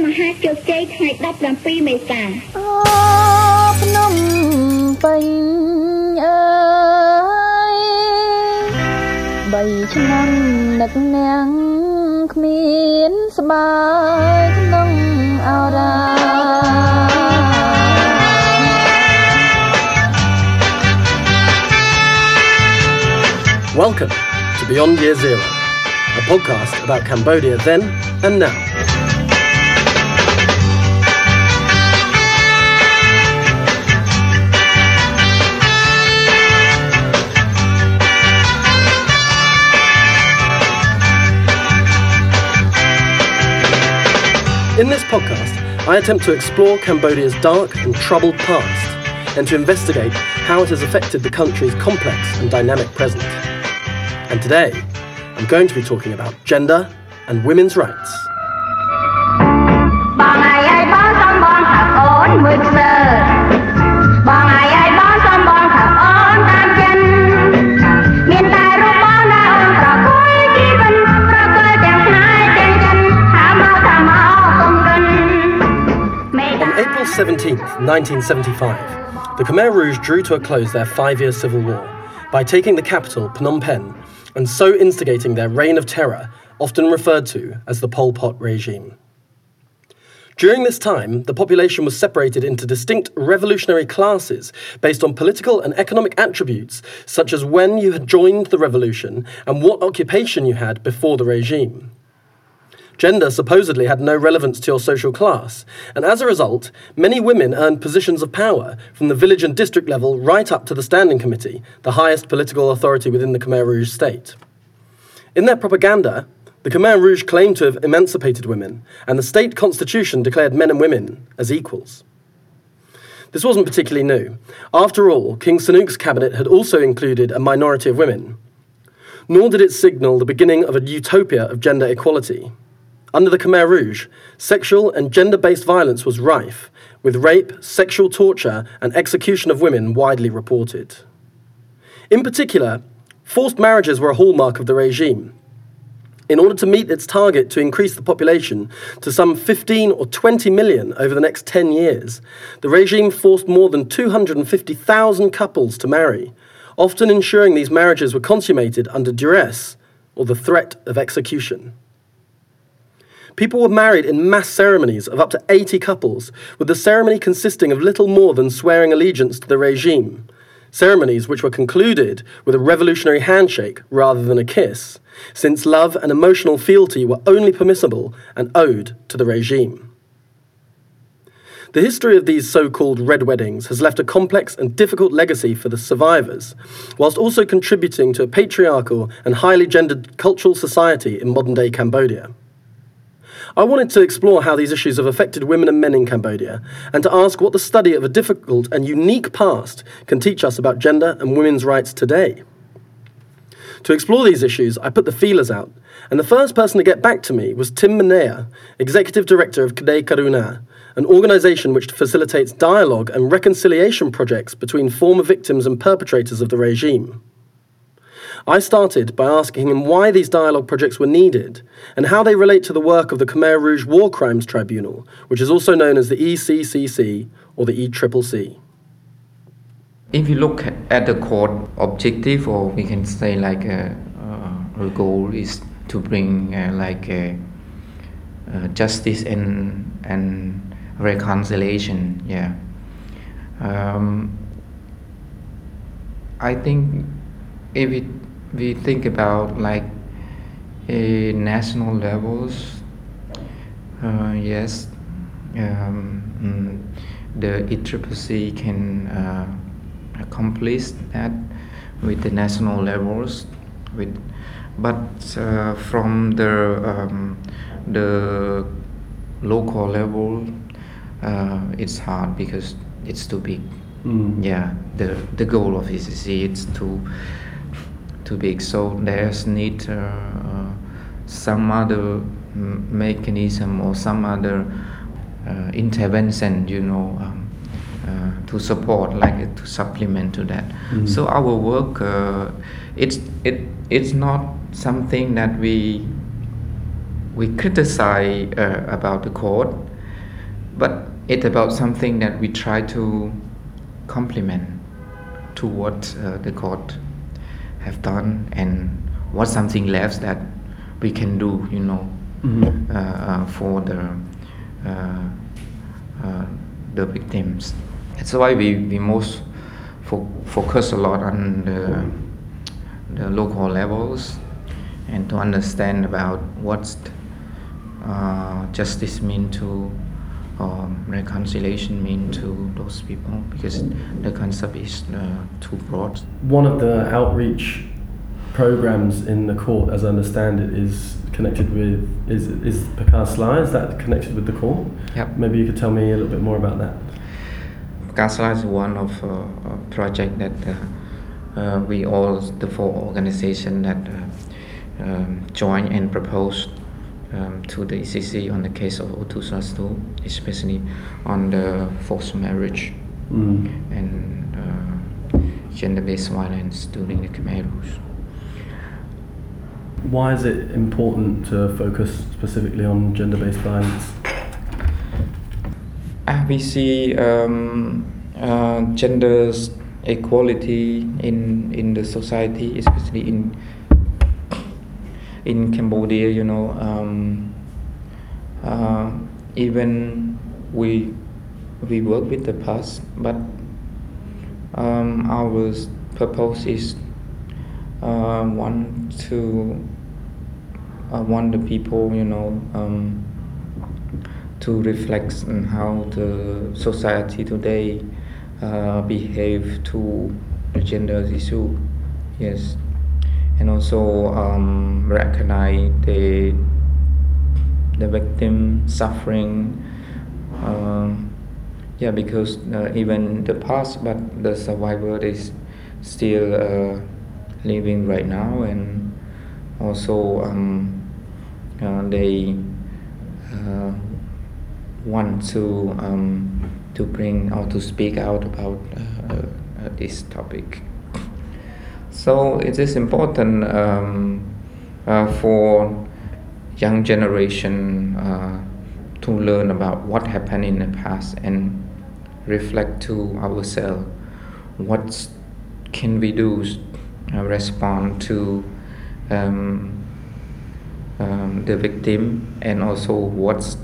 មហាជោគជ័យថ្ងៃ17មេសាអូភ្នំពេញអើយបីឆ្នាំនឹកនាងគ្មានស្បាយក្នុងអរ៉ា Welcome to Beyond Year Zero, a podcast about Cambodia then and now. In this podcast, I attempt to explore Cambodia's dark and troubled past and to investigate how it has affected the country's complex and dynamic present. And today, I'm going to be talking about gender and women's rights. 17, 1975, the Khmer Rouge drew to a close their five year civil war by taking the capital, Phnom Penh, and so instigating their reign of terror, often referred to as the Pol Pot regime. During this time, the population was separated into distinct revolutionary classes based on political and economic attributes, such as when you had joined the revolution and what occupation you had before the regime. Gender supposedly had no relevance to your social class, and as a result, many women earned positions of power from the village and district level right up to the Standing Committee, the highest political authority within the Khmer Rouge state. In their propaganda, the Khmer Rouge claimed to have emancipated women, and the state constitution declared men and women as equals. This wasn't particularly new. After all, King Sihanouk's cabinet had also included a minority of women. Nor did it signal the beginning of a utopia of gender equality. Under the Khmer Rouge, sexual and gender based violence was rife, with rape, sexual torture, and execution of women widely reported. In particular, forced marriages were a hallmark of the regime. In order to meet its target to increase the population to some 15 or 20 million over the next 10 years, the regime forced more than 250,000 couples to marry, often ensuring these marriages were consummated under duress or the threat of execution. People were married in mass ceremonies of up to 80 couples, with the ceremony consisting of little more than swearing allegiance to the regime. Ceremonies which were concluded with a revolutionary handshake rather than a kiss, since love and emotional fealty were only permissible and owed to the regime. The history of these so called red weddings has left a complex and difficult legacy for the survivors, whilst also contributing to a patriarchal and highly gendered cultural society in modern day Cambodia. I wanted to explore how these issues have affected women and men in Cambodia, and to ask what the study of a difficult and unique past can teach us about gender and women's rights today. To explore these issues, I put the feelers out, and the first person to get back to me was Tim Manea, Executive Director of Kdei Karuna, an organisation which facilitates dialogue and reconciliation projects between former victims and perpetrators of the regime. I started by asking him why these dialogue projects were needed and how they relate to the work of the Khmer Rouge War Crimes Tribunal, which is also known as the ECCC or the ECCC. If you look at the court objective, or we can say like a, uh, goal is to bring uh, like a, uh, justice and and reconciliation. Yeah. Um, I think if it we think about like a national levels uh, yes um, mm, the ECCC can uh, accomplish that with the national levels with but uh, from the um, the local level uh, it's hard because it's too big mm. yeah the the goal of ECCC is to too big. So there's need uh, some other mechanism or some other uh, intervention, you know, um, uh, to support, like to supplement to that. Mm-hmm. So our work, uh, it's it it's not something that we we criticize uh, about the court. but it's about something that we try to complement to what uh, the court have done and what something left that we can do, you know, Mhm. uh, uh, for the uh, uh, the victims. That's why we, we most fo- focus a lot on the, the local levels and to understand about what's uh, justice mean to um, reconciliation mean to those people because the concept is uh, too broad. One of the outreach programs in the court, as I understand it, is connected with is is Phka Sla. Is that connected with the court? Yep. Maybe you could tell me a little bit more about that. Phka Sla is one of uh, a project that uh, uh, we all, the four organizations that uh, um, join and propose um, to the ECC on the case of O2 especially on the forced marriage Mm. and uh, gender-based violence during the Khmer Rouge. Why is it important to focus specifically on gender-based violence? Ah, we see um, uh, gender equality in in the society, especially in in Cambodia. You know, um, uh, even we we work with the past, but um, our purpose is uh, want to uh, want the people, you know. Um, to reflect on how the society today uh, behave to the gender issue. Yes, and also um, recognize the the victim suffering. Um, yeah, because uh, even the past, but the survivor is still uh, living right now, and also um, uh, they. Uh, want to um, to bring or to speak out about uh, uh, this topic. So it is important um, uh, for young generation uh, to learn about what happened in the past and reflect to ourselves what can we do uh, respond to um, um, the victim and also what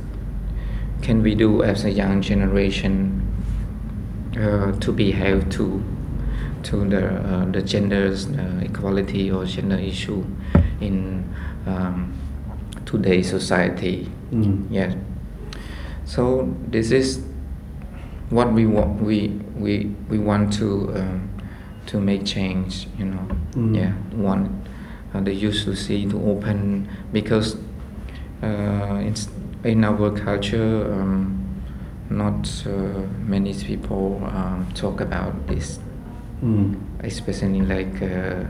can we do as a young generation uh, to behave to to the uh, the genders uh, equality or gender issue in um, today's society. Mm. yes so this is what we want we we we want to um, to make change you know. Mm. yeah. Want uh, the youth to see to open because uh, it's in our culture um, not uh, many people um, talk about this Mm. especially like uh,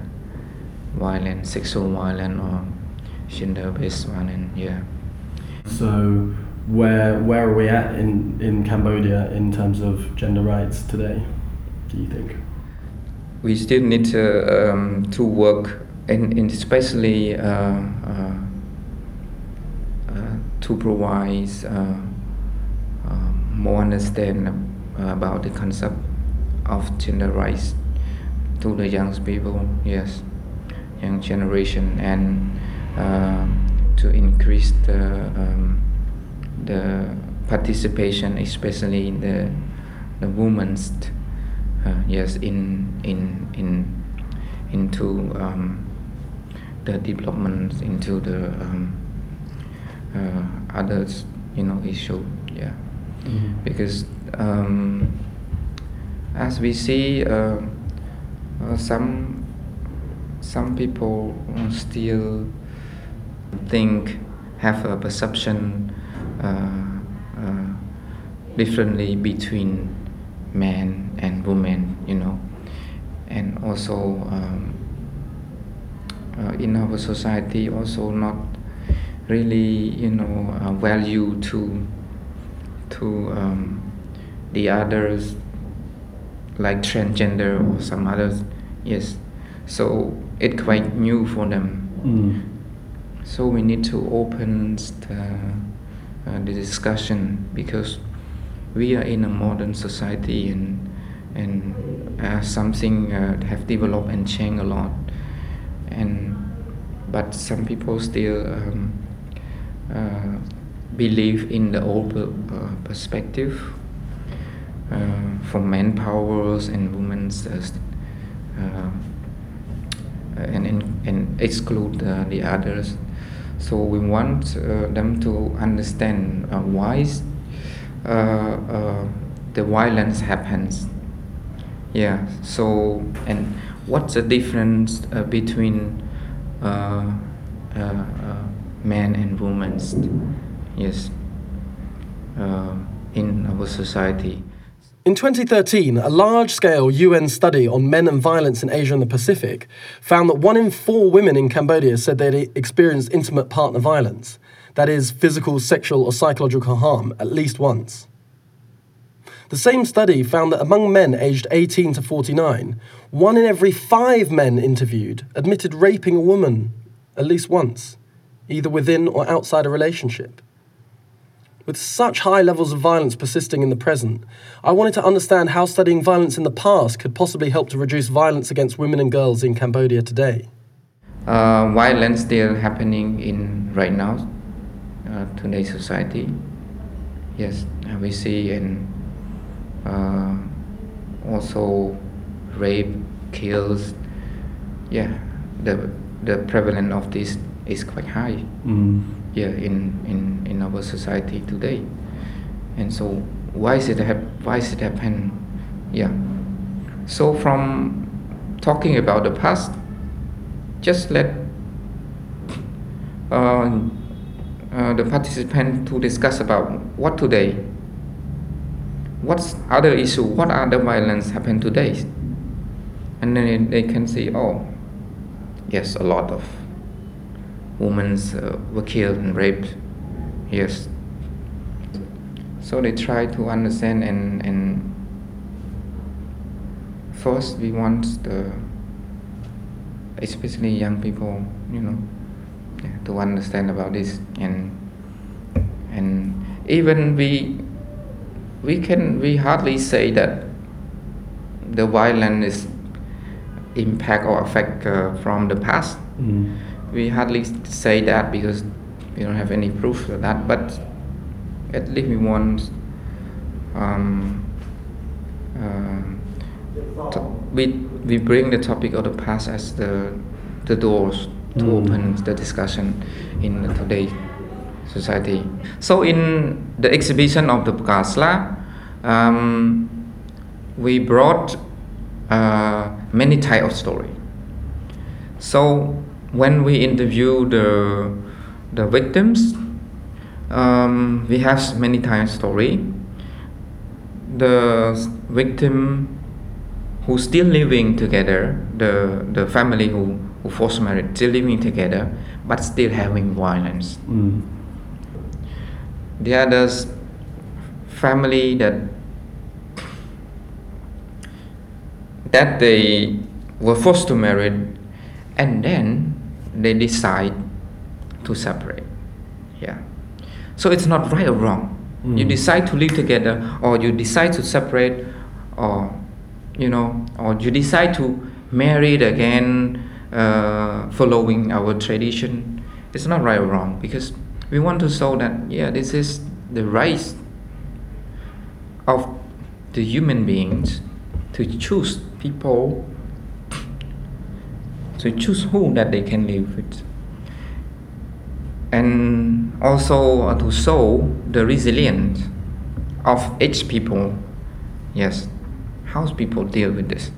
violence sexual violence or gender based violence yeah So, where where are we at in, in Cambodia in terms of gender rights today? Do you think? we still need to, um, to work and, and especially uh, uh, uh, to provide uh, uh, more understanding about the concept of gender rights to the young people yes young generation and uh, to increase the um, the participation especially in the the women's uh, yes in in in into um, the development into the um, uh, others you know issue yeah Mm. because um, as we see uh, uh, some some people still think have a perception uh, differently between man and woman you know. And also um, uh, in our society also not really you know uh, value to to um, the others like transgender or some others yes. So it quite new for them. Mm. so we need to open the, uh, the discussion because we are in a modern society and and uh, something uh, have developed and changed a lot. And but some people still um, uh, believe in the old uh, perspective uh, for manpowers and women's uh, and, and exclude the others. So we want them to understand why the violence happens. Yeah so and what's the difference uh, between uh, uh, uh men and women? Yes. Uh, in our society in 2013, a large scale UN study on men and violence in Asia and the Pacific found that one in four women in Cambodia said they'd experienced intimate partner violence, that is, physical, sexual, or psychological harm, at least once. The same study found that among men aged 18 to 49, one in every five men interviewed admitted raping a woman at least once, either within or outside a relationship. With such high levels of violence persisting in the present, I wanted to understand how studying violence in the past could possibly help to reduce violence against women and girls in Cambodia today. Uh, violence still happening in right now, uh, today's society. Yes, we see in uh, also rape, kills. Yeah, the the prevalence of this is quite high. Mm. Yeah, in, in, in our society today, and so why is it hap- why is it happen? Yeah, so from talking about the past, just let uh, uh, the participant to discuss about what today what's other issue, what other violence happen today? And then they can see, oh, yes, a lot of women uh, were killed and raped. Yes. So they try to understand and, and first we want the especially young people, you know, to understand about this and and even we we can we hardly say that the violence is impact or effect uh, from the past. Mm. We hardly say that because we don't have any proof of that. But at least we want um, uh, to, we we bring the topic of the past as the the doors to mm. open the discussion in today society. So in the exhibition of the Phka Sla, um, we brought uh, many type of story. So when we interview the the victims, um, we have many times story. The victim who still living together, the the family who who forced marriage still living together, but still having violence. Mm the others family that that they were forced to marry and then they decide to separate. Yeah. So it's not right or wrong. Mm. you decide to live together or you decide to separate or you know or you decide to marry again uh, following our tradition. It's not right or wrong because we want to show that yeah this is the right of the human beings to choose people to choose who that they can live with. And also to show the resilience of each people yes how people deal with this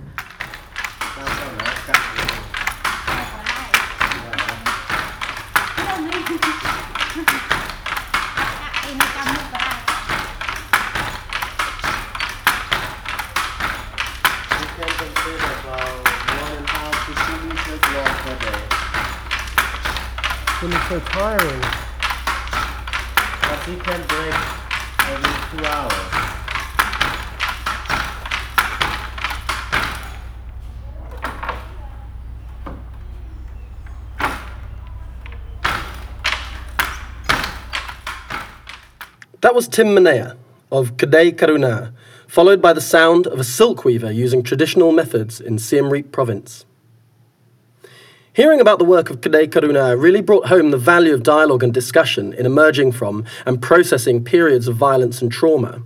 so tiring. But he can break every two hours. That was Tim Manea, of Kdei Karuna, followed by the sound of a silk weaver using traditional methods in Siem Reap province. Hearing about the work of Kdei Karuna really brought home the value of dialogue and discussion in emerging from and processing periods of violence and trauma.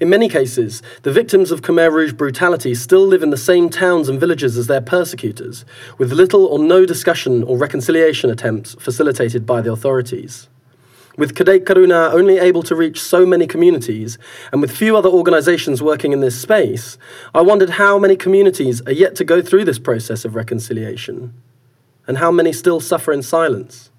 In many cases, the victims of Khmer Rouge brutality still live in the same towns and villages as their persecutors, with little or no discussion or reconciliation attempts facilitated by the authorities. With Kdei Karuna only able to reach so many communities, and with few other organisations working in this space, I wondered how many communities are yet to go through this process of reconciliation, and how many still suffer in silence.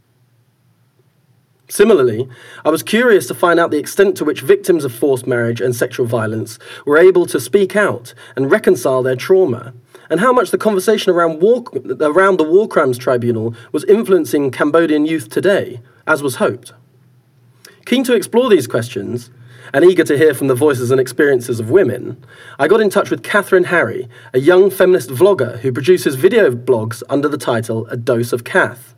Similarly, I was curious to find out the extent to which victims of forced marriage and sexual violence were able to speak out and reconcile their trauma, and how much the conversation around, war, around the War Crimes Tribunal was influencing Cambodian youth today, as was hoped. Keen to explore these questions, and eager to hear from the voices and experiences of women, I got in touch with Catherine Harry, a young feminist vlogger who produces video blogs under the title A Dose of Cath.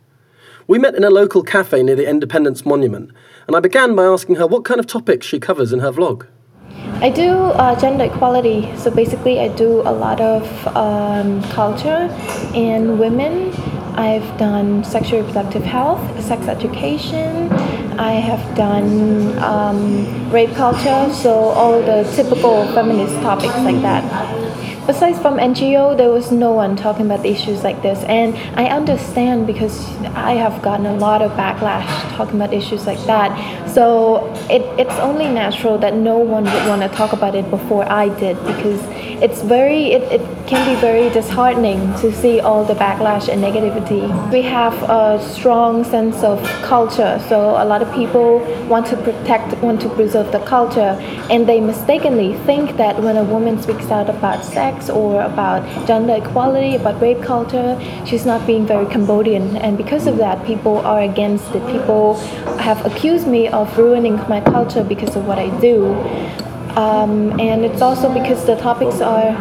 We met in a local cafe near the Independence Monument, and I began by asking her what kind of topics she covers in her vlog. I do uh, gender equality, so basically, I do a lot of um, culture and women. I've done sexual reproductive health, sex education, I have done um, rape culture, so all the typical feminist topics like that. Besides from NGO, there was no one talking about issues like this, and I understand because I have gotten a lot of backlash talking about issues like that. So it, it's only natural that no one would want to talk about it before I did because it's very it, it can be very disheartening to see all the backlash and negativity. We have a strong sense of culture, so a lot of people want to protect, want to preserve the culture, and they mistakenly think that when a woman speaks out about sex or about gender equality, about rape culture, she's not being very Cambodian, and because of that, people are against it. People have accused me of ruining my culture because of what I do. Um, and it's also because the topics are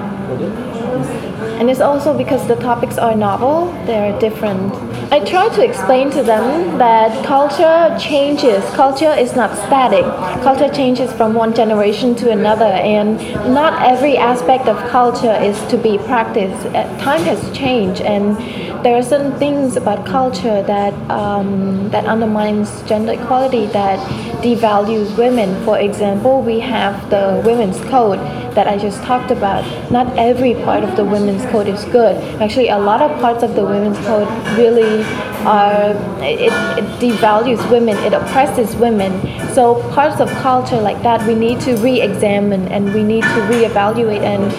and it's also because the topics are novel, they're different. I try to explain to them that culture changes. Culture is not static. Culture changes from one generation to another, and not every aspect of culture is to be practiced. Uh, time has changed, and there are certain things about culture that um, that undermines gender equality, that devalues women. For example, we have the women's code that I just talked about. Not every part of the women's code is good. Actually, a lot of parts of the women's code really are it, it devalues women, it oppresses women. So parts of culture like that we need to re-examine and we need to re-evaluate and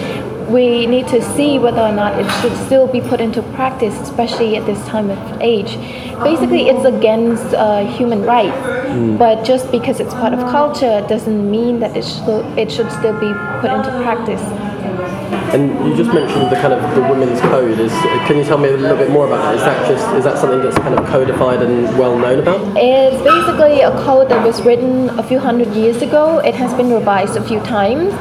we need to see whether or not it should still be put into practice, especially at this time of age. Basically, it's against uh, human rights, mm. but just because it's part of culture doesn't mean that it should, it should still be put into practice. And you just mentioned the kind of the women's code. Is can you tell me a little bit more about that? Is that just is that something that's kind of codified and well known about? It's basically a code that was written a few hundred years ago. It has been revised a few times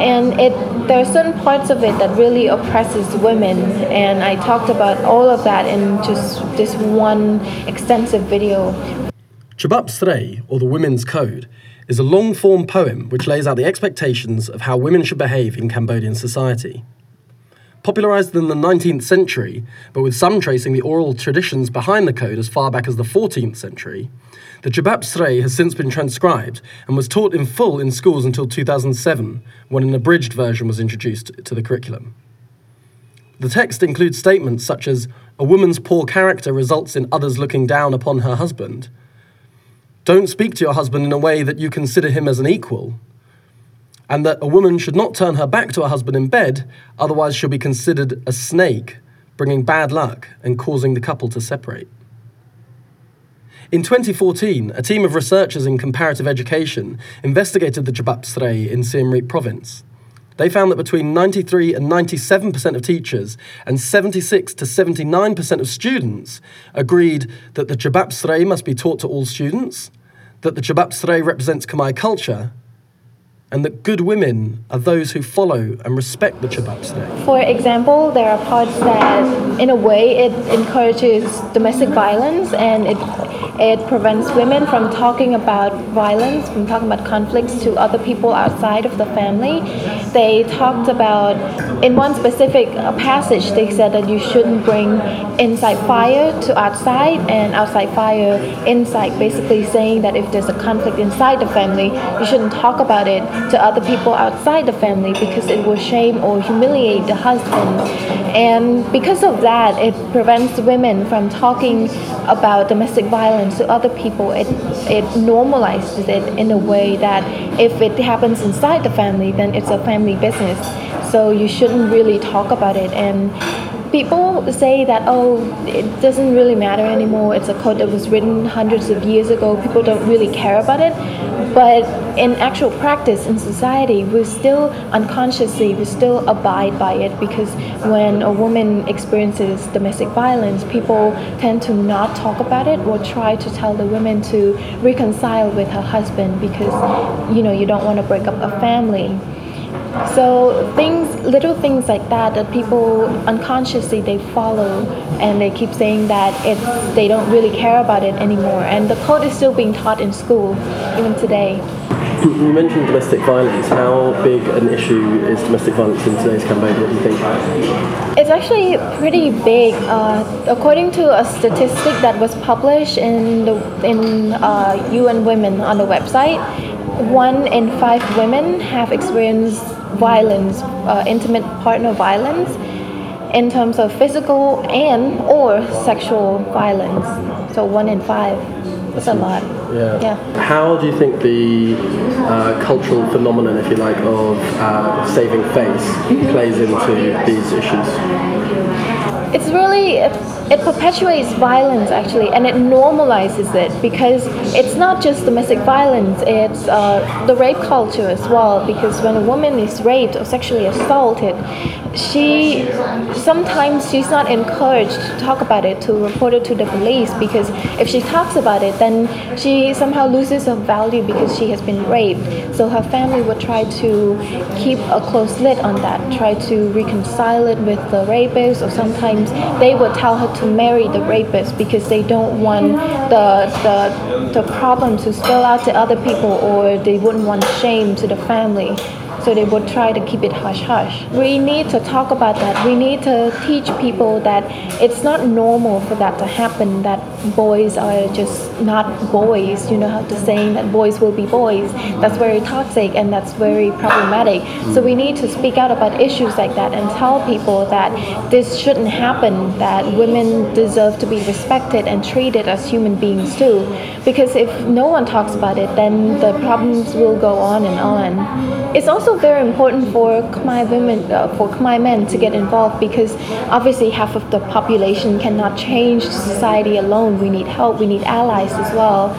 and it there are certain parts of it that really oppresses women and i talked about all of that in just this one extensive video Chabab Srey, or the Women's Code, is a long form poem which lays out the expectations of how women should behave in Cambodian society. Popularised in the 19th century, but with some tracing the oral traditions behind the code as far back as the 14th century, the Chabab Srey has since been transcribed and was taught in full in schools until 2007, when an abridged version was introduced to the curriculum. The text includes statements such as, A woman's poor character results in others looking down upon her husband. Don't speak to your husband in a way that you consider him as an equal. And that a woman should not turn her back to her husband in bed, otherwise, she'll be considered a snake, bringing bad luck and causing the couple to separate. In 2014, a team of researchers in comparative education investigated the Chabab Srey in Siem Reap province. They found that between 93 and 97% of teachers and 76 to 79% of students agreed that the Chabab Srey must be taught to all students, that the Chabab Srey represents Khmer culture, and that good women are those who follow and respect the Chabab Srey. For example, there are parts that, in a way, it encourages domestic violence and it It prevents women from talking about violence, from talking about conflicts to other people outside of the family. They talked about, in one specific uh, passage, they said that you shouldn't bring inside fire to outside and outside fire inside, basically saying that if there's a conflict inside the family, you shouldn't talk about it to other people outside the family because it will shame or humiliate the husband. And because of that, it prevents women from talking about domestic violence to other people. It, it normalizes it in a way that if it happens inside the family, then it's a family business. So you shouldn't really talk about it. And people say that oh it doesn't really matter anymore. It's a code that was written hundreds of years ago. People don't really care about it. But in actual practice in society we still unconsciously we still abide by it because when a woman experiences domestic violence people tend to not talk about it or try to tell the women to reconcile with her husband because you know you don't want to break up a family so things, little things like that, that people unconsciously they follow, and they keep saying that it's they don't really care about it anymore. And the code is still being taught in school, even today. You mentioned domestic violence. How big an issue is domestic violence in today's Cambodia, do you think? It's actually pretty big. Uh, according to a statistic that was published in the in uh, UN Women on the website, one in five women have experienced violence, uh, intimate partner violence, in terms of physical and or sexual violence. So one in five. That's a lot. Yeah. Yeah. How do you think the uh, cultural phenomenon, if you like, of uh, saving face plays into these issues? It's really it, it perpetuates violence actually, and it normalizes it because it's not just domestic violence; it's uh, the rape culture as well. Because when a woman is raped or sexually assaulted, she sometimes she's not encouraged to talk about it, to report it to the police because if she talks about it, then she somehow loses her value because she has been raped. So her family would try to keep a close lid on that, try to reconcile it with the rapist, or sometimes they would tell her to marry the rapist because they don't want the the, the problem to spill out to other people, or they wouldn't want shame to the family so they would try to keep it hush hush. We need to talk about that. We need to teach people that it's not normal for that to happen, that boys are just not boys. You know how to saying that boys will be boys. That's very toxic and that's very problematic. So we need to speak out about issues like that and tell people that this shouldn't happen, that women deserve to be respected and treated as human beings too. Because if no one talks about it, then the problems will go on and on. It's also very important for Khmer women, uh, for Khmer men to get involved because obviously half of the population cannot change society alone. We need help, we need allies as well.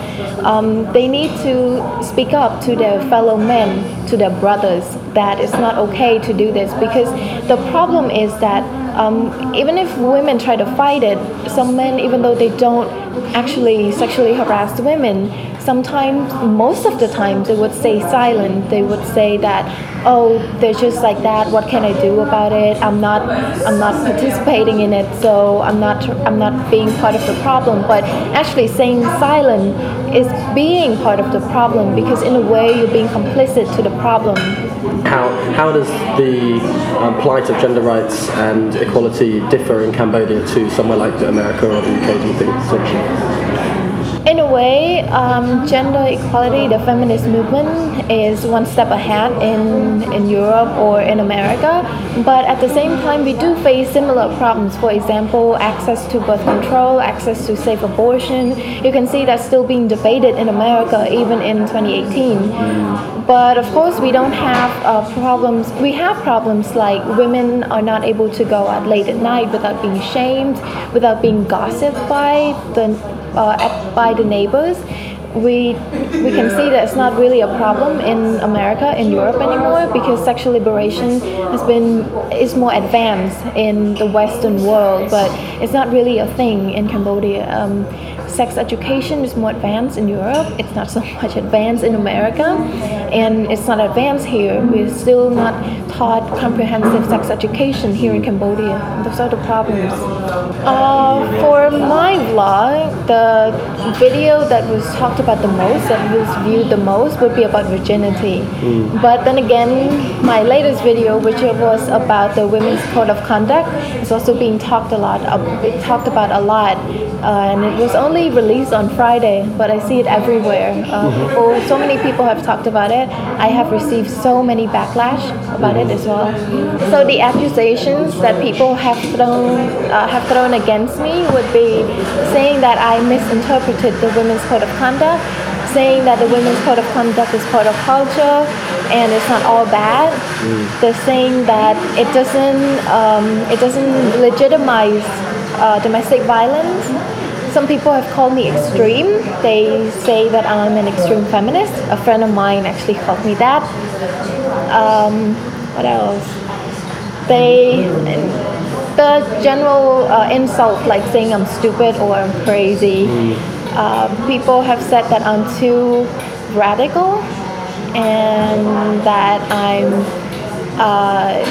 Um, they need to speak up to their fellow men, to their brothers, that it's not okay to do this because the problem is that um, even if women try to fight it, some men, even though they don't actually sexually harass women, sometimes, most of the time, they would stay silent. They would say that, "Oh, they're just like that. What can I do about it? I'm not, I'm not participating in it, so I'm not, I'm not being part of the problem." But actually, saying silent is being part of the problem because, in a way, you're being complicit to the problem. How, how does the um, plight of gender rights and equality differ in Cambodia to somewhere like America or the UK, do you think? In a way, um, gender equality, the feminist movement, is one step ahead in, in Europe or in America. But at the same time, we do face similar problems. For example, access to birth control, access to safe abortion. You can see that's still being debated in America even in 2018. But of course, we don't have uh, problems. We have problems like women are not able to go out late at night without being shamed, without being gossiped by the at, by the neighbors, we we can see that it's not really a problem in America, in Europe anymore, because sexual liberation has been is more advanced in the Western world, but it's not really a thing in Cambodia. Um, sex education is more advanced in Europe. It's not so much advanced in America, and it's not advanced here. We're still not taught comprehensive sex education here in Cambodia. Those are the problems. Uh, for my vlog, the video that was talked about the most, that was viewed the most, would be about virginity. But then again, my latest video, which was about the women's code of conduct, is also being talked a lot. Uh, it talked about a lot, uh, and it was only released on Friday, but I see it everywhere. Uh, people, so many people have talked about it. I have received so many backlash about it as well. So the accusations that people have thrown uh, have thrown against me would be saying that I misinterpreted the women's code of conduct, saying that the women's code of conduct is part of culture and it's not all bad. They're saying that it doesn't um, it doesn't legitimize uh, domestic violence. Some people have called me extreme. They say that I'm an extreme feminist. A friend of mine actually called me that. Um, what else? They the general uh, insult like saying I'm stupid or I'm crazy. Uh, people have said that I'm too radical and that I'm uh,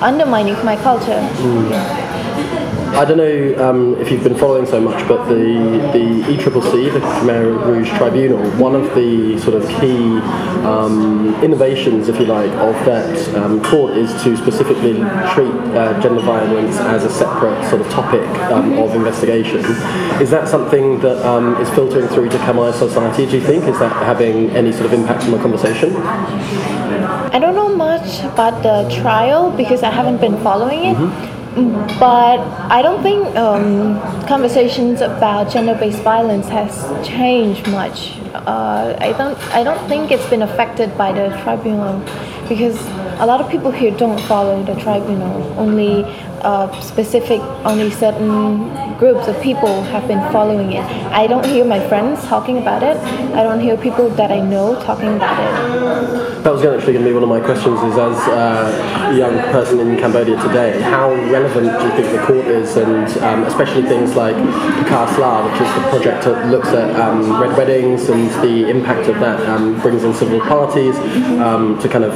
undermining my culture. I don't know um, if you've been following so much, but the the ECCC, the Khmer Rouge Tribunal, one of the sort of key um, innovations, if you like, of that um, court is to specifically treat uh, gender violence as a separate sort of topic um, of investigation. Is that something that um, is filtering through to Khmer society? Do you think is that having any sort of impact on the conversation? I don't know much about the trial because I haven't been following it. But I don't think um, conversations about gender-based violence has changed much. Uh, I don't. I don't think it's been affected by the tribunal because a lot of people here don't follow the tribunal. Only uh, specific, only certain groups of people have been following it. I don't hear my friends talking about it. I don't hear people that I know talking about it. That was actually going to be one of my questions. Is as uh, a young person in Cambodia today, how relevant do you think the court is, and um, especially things like Phka Sla, which is the project that looks at um, red weddings and the impact of that, um, brings in civil parties um, to kind of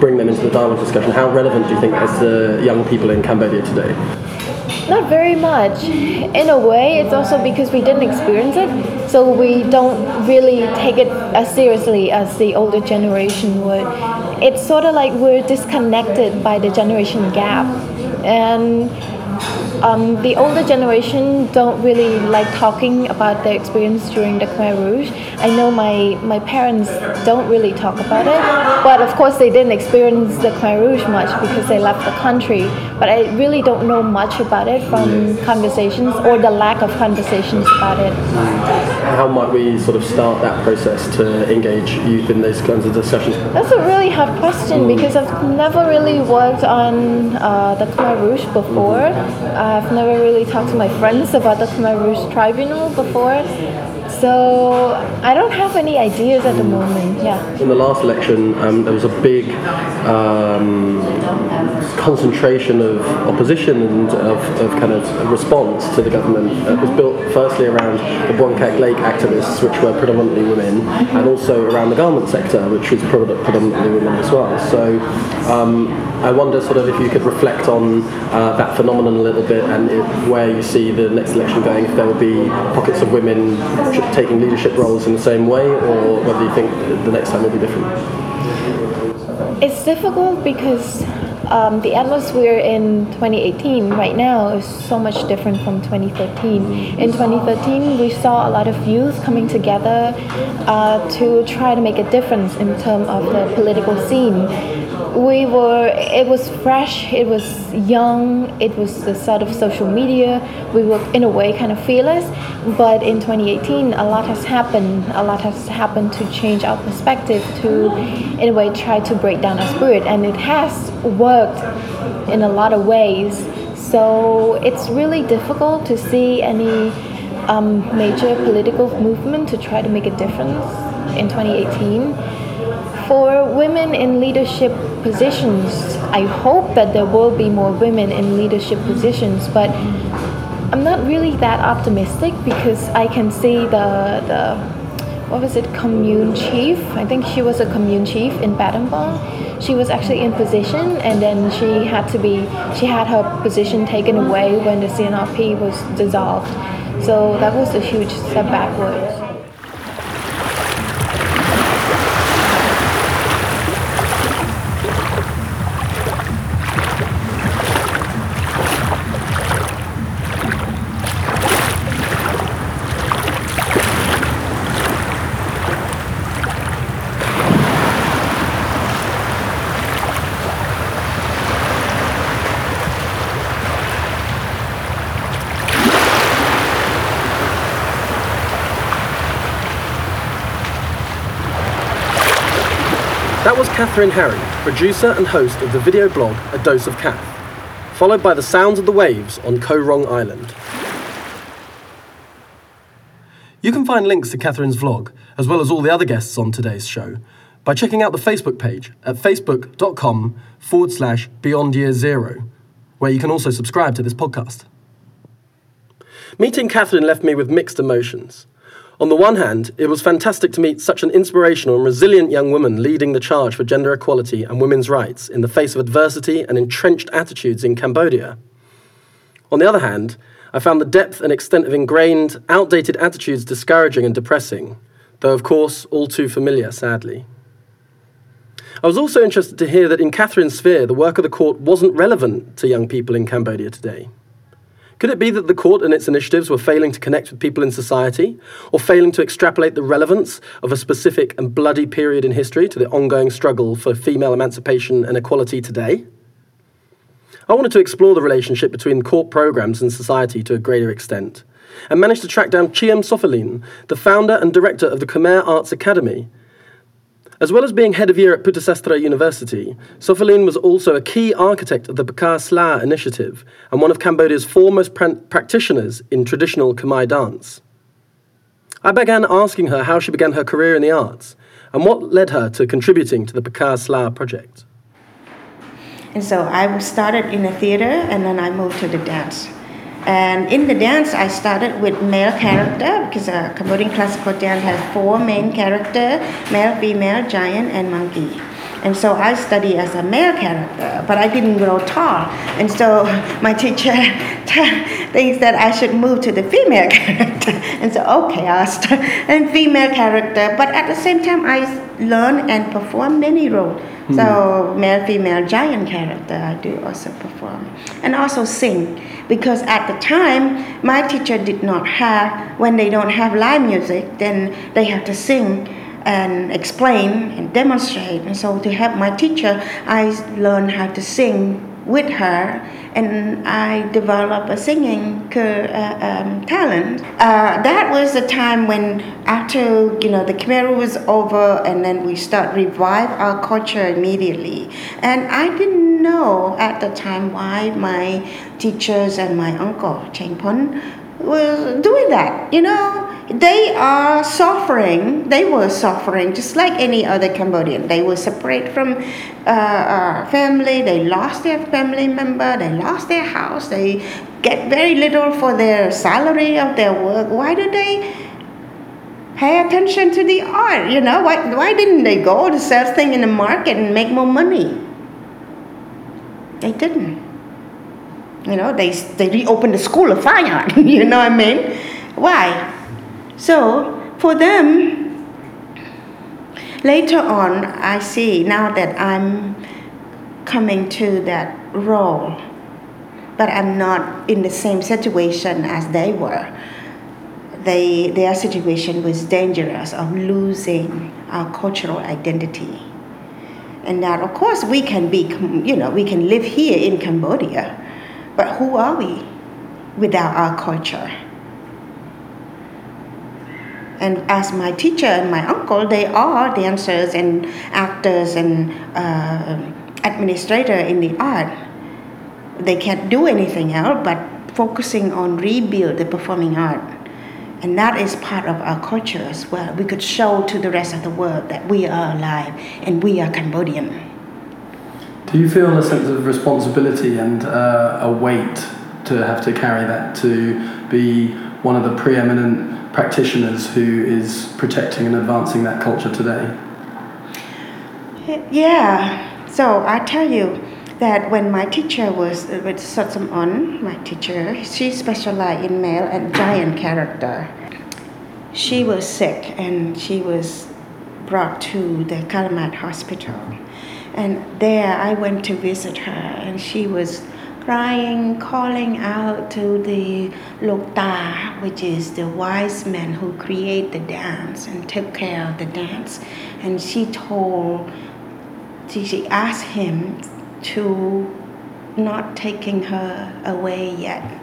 bring them into the dialogue discussion. How relevant do you think as the young people in Cambodia today? Not very much. In a way, it's also because we didn't experience it, so we don't really take it as seriously as the older generation would. It's sort of like we're disconnected by the generation gap, and um, the older generation don't really like talking about their experience during the Khmer Rouge. I know my, my parents don't really talk about it, but of course they didn't experience the Khmer Rouge much because they left the country. But I really don't know much about it from conversations or the lack of conversations about it. How might we sort of start that process to engage youth in those kinds of discussions? That's a really hard question because I've never really worked on uh, the Khmer Rouge before. I've never really talked to my friends about the Khmer Rouge Tribunal before. So I don't have any ideas at the moment. Yeah. In the last election, um, there was a big um, concentration of opposition and of, of kind of response to the government. It was built firstly around the Boeung Kak Lake activists, which were predominantly women, and also around the garment sector, which was predominantly women as well. So um, I wonder sort of if you could reflect on uh, that phenomenon a little bit and where you see the next election going, if there will be pockets of women taking leadership roles in the same way, or whether you think the next time will be different. It's difficult because um, the atmosphere in 2018 right now is so much different from 2013. In 2013, we saw a lot of youth coming together uh, to try to make a difference in terms of the political scene. We were, it was fresh, it was young, it was the sort of social media. We were, in a way, kind of fearless. But in 2018, a lot has happened. A lot has happened to change our perspective, to, in a way, try to break down our spirit. And it has worked in a lot of ways. So it's really difficult to see any um, major political movement to try to make a difference in 2018. For women in leadership positions, I hope that there will be more women in leadership positions, but I'm not really that optimistic because I can see the the what was it, commune chief. I think she was a commune chief in Battambang. She was actually in position, and then she had to be, she had her position taken away when the CNRP was dissolved. So that was a huge step backwards. That was Catherine Harry, producer and host of the video blog A Dose of Cath, followed by the sounds of the waves on Koh Island. You can find links to Catherine's vlog, as well as all the other guests on today's show, by checking out the Facebook page at facebook.com forward slash beyond year zero, where you can also subscribe to this podcast. Meeting Catherine left me with mixed emotions. On the one hand, it was fantastic to meet such an inspirational and resilient young woman leading the charge for gender equality and women's rights in the face of adversity and entrenched attitudes in Cambodia. On the other hand, I found the depth and extent of ingrained, outdated attitudes discouraging and depressing, though, of course, all too familiar, sadly. I was also interested to hear that in Catherine's sphere, the work of the court wasn't relevant to young people in Cambodia today. Could it be that the court and its initiatives were failing to connect with people in society, or failing to extrapolate the relevance of a specific and bloody period in history to the ongoing struggle for female emancipation and equality today? I wanted to explore the relationship between court programs and society to a greater extent, and managed to track down Cheam Sophiline, the founder and director of the Khmer Arts Academy, as well as being head of year at Puthisastra University, Sophiline was also a key architect of the Phka Sla initiative and one of Cambodia's foremost pra- practitioners in traditional Khmer dance. I began asking her how she began her career in the arts and what led her to contributing to the Phka Sla project. And so I started in the theater and then I moved to the dance. And in the dance, I started with male character because uh, Cambodian classical dance has four main characters: male, female, giant, and monkey. And so I study as a male character, but I didn't grow tall. And so my teacher thinks that I should move to the female character. And so, okay, I'll start and female character. But at the same time, I learn and perform many roles. Mm. So male, female, giant character, I do also perform. And also sing because at the time my teacher did not have when they don't have live music then they have to sing and explain and demonstrate and so to help my teacher i learned how to sing with her and I developed a singing uh, um, talent. Uh, that was the time when after you know the Khmer was over and then we start revive our culture immediately. And I didn't know at the time why my teachers and my uncle Cheng was doing that. You know, they are suffering. They were suffering just like any other Cambodian. They were separated from uh, family. They lost their family member. They lost their house. They get very little for their salary of their work. Why do they? Pay attention to the art, you know. Why, why didn't they go to sell things in the market and make more money? They didn't. You know, they, they reopened the school of fine art, you know what I mean? Why? So for them, later on, I see now that I'm coming to that role, but I'm not in the same situation as they were. They, their situation was dangerous of losing our cultural identity. And that, of course, we can be, you know, we can live here in Cambodia, but who are we without our culture? and as my teacher and my uncle, they are dancers and actors and uh, administrator in the art. They can't do anything else but focusing on rebuild the performing art. And that is part of our culture as well. We could show to the rest of the world that we are alive and we are Cambodian. Do you feel a sense of responsibility and uh, a weight to have to carry that to be one of the preeminent practitioners who is protecting and advancing that culture today? Yeah, so I tell you that when my teacher was uh, with Satsam my teacher, she specialized in male and giant character. She was sick and she was brought to the Calmette hospital. And there I went to visit her and she was crying, calling out to the Lokta, which is the wise man who create the dance and took care of the dance. And she told, she asked him to not taking her away yet.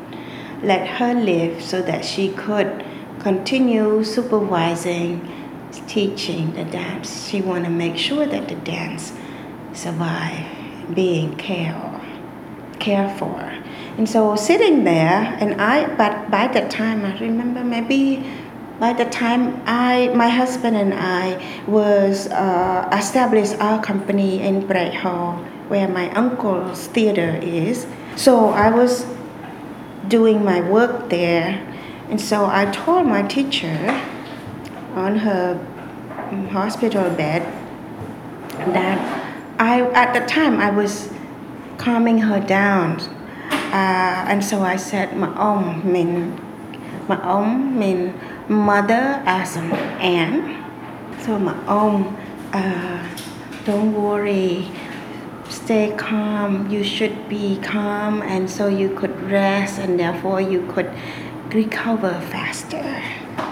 Let her live so that she could continue supervising, teaching the dance. She want to make sure that the dance survive being cared, cared for. And so sitting there, and I, but by the time I remember maybe by the time I, my husband and I was uh, established our company in Bright Hall where my uncle's theater is. So I was doing my work there, and so I told my teacher on her hospital bed that I at the time I was calming her down, uh, and so I said my own mean my own mean mother as an aunt. So my own uh, don't worry stay calm, you should be calm, and so you could rest, and therefore you could recover faster.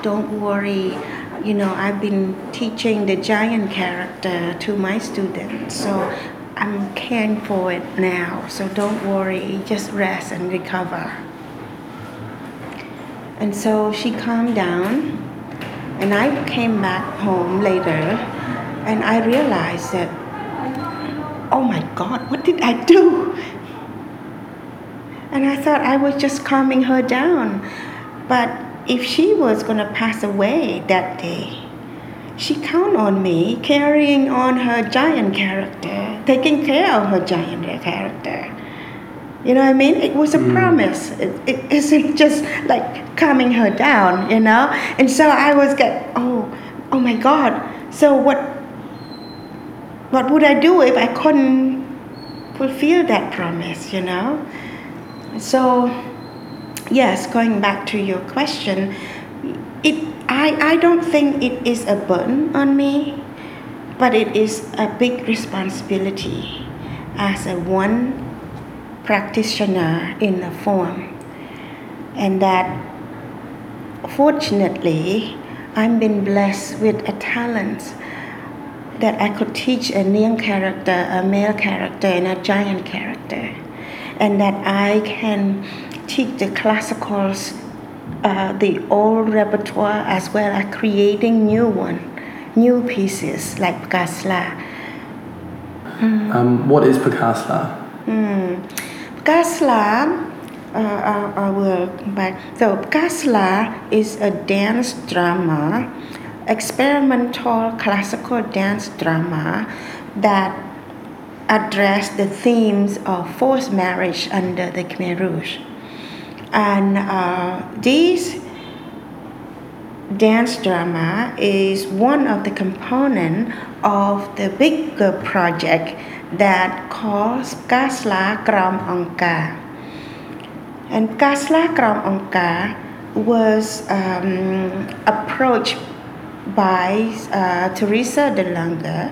Don't worry. You know, I've been teaching the giant character to my students, so I'm caring for it now. So don't worry, just rest and recover. And so she calmed down, and I came back home later, and I realized that oh my God, what did I do? And I thought I was just calming her down. But if she was going to pass away that day, she count on me carrying on her giant character, taking care of her giant character. You know what I mean? It was a mm. promise. It, it isn't just like calming her down, you know? And so I was get, oh, oh my God. So what what would I do if I couldn't fulfill that promise, you know? So, yes, going back to your question, it, I, I don't think it is a burden on me, but it is a big responsibility as a one practitioner in the form. And that fortunately, I've been blessed with a talent that I could teach a Niang character, a male character, and a giant character, and that I can teach the classicals, uh, the old repertoire, as well as creating new one, new pieces like Phka Sla. Mm. Um, what is Phka Sla? Mm. Phka Sla, uh, I, I will back. So Phka Sla is a dance drama experimental classical dance drama that address the themes of forced marriage under the Khmer Rouge. And uh, this dance drama is one of the component of the bigger project that calls Kasla Kram Angka. And Kasla Kram Angka was um, approached by uh, Theresa de Langis,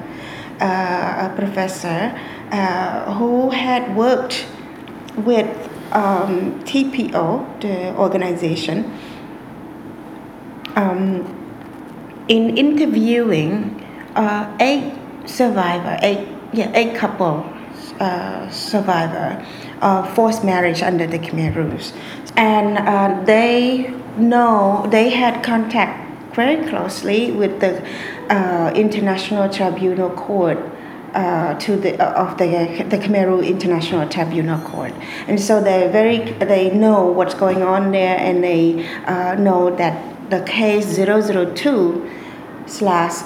uh, a professor uh, who had worked with um, TPO, the organization, um, in interviewing uh, eight survivor, eight yeah, eight couple uh, survivor of forced marriage under the Khmer Rouge, and uh, they know they had contact very closely with the uh, International Tribunal Court uh, to the uh, of the the Khmer Rouge International Tribunal Court, and so they very they know what's going on there, and they uh, know that the case 002 slash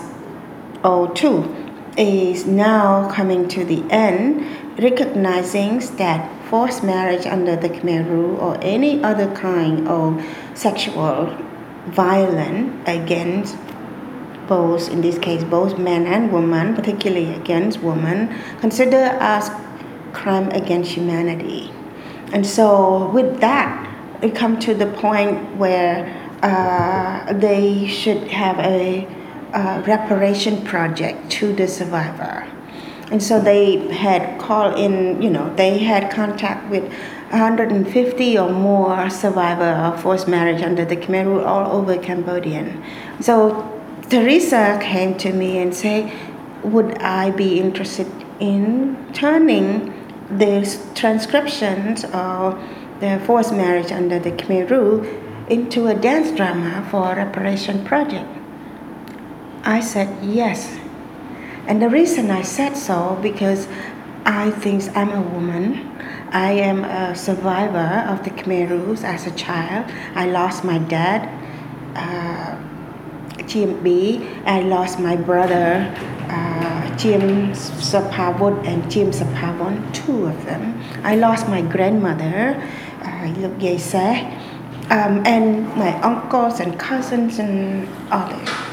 02 is now coming to the end, recognizing that forced marriage under the Rouge or any other kind of sexual violence against both, in this case, both men and women, particularly against women, considered as crime against humanity. And so, with that, we come to the point where uh, they should have a, a reparation project to the survivor. And so they had called in, you know, they had contact with 150 or more survivor of forced marriage under the Khmer Rouge all over Cambodian. So Theresa came to me and said, would I be interested in turning the transcriptions of the forced marriage under the Khmer Rouge into a dance drama for a reparation project? I said yes. And the reason I said so because I think I'm a woman. I am a survivor of the Khmer rules as a child. I lost my dad, uh, Jim B. I lost my brother, uh, Jim Sapavut and Jim Sapavon, two of them. I lost my grandmother, uh, um, and my uncles and cousins and others.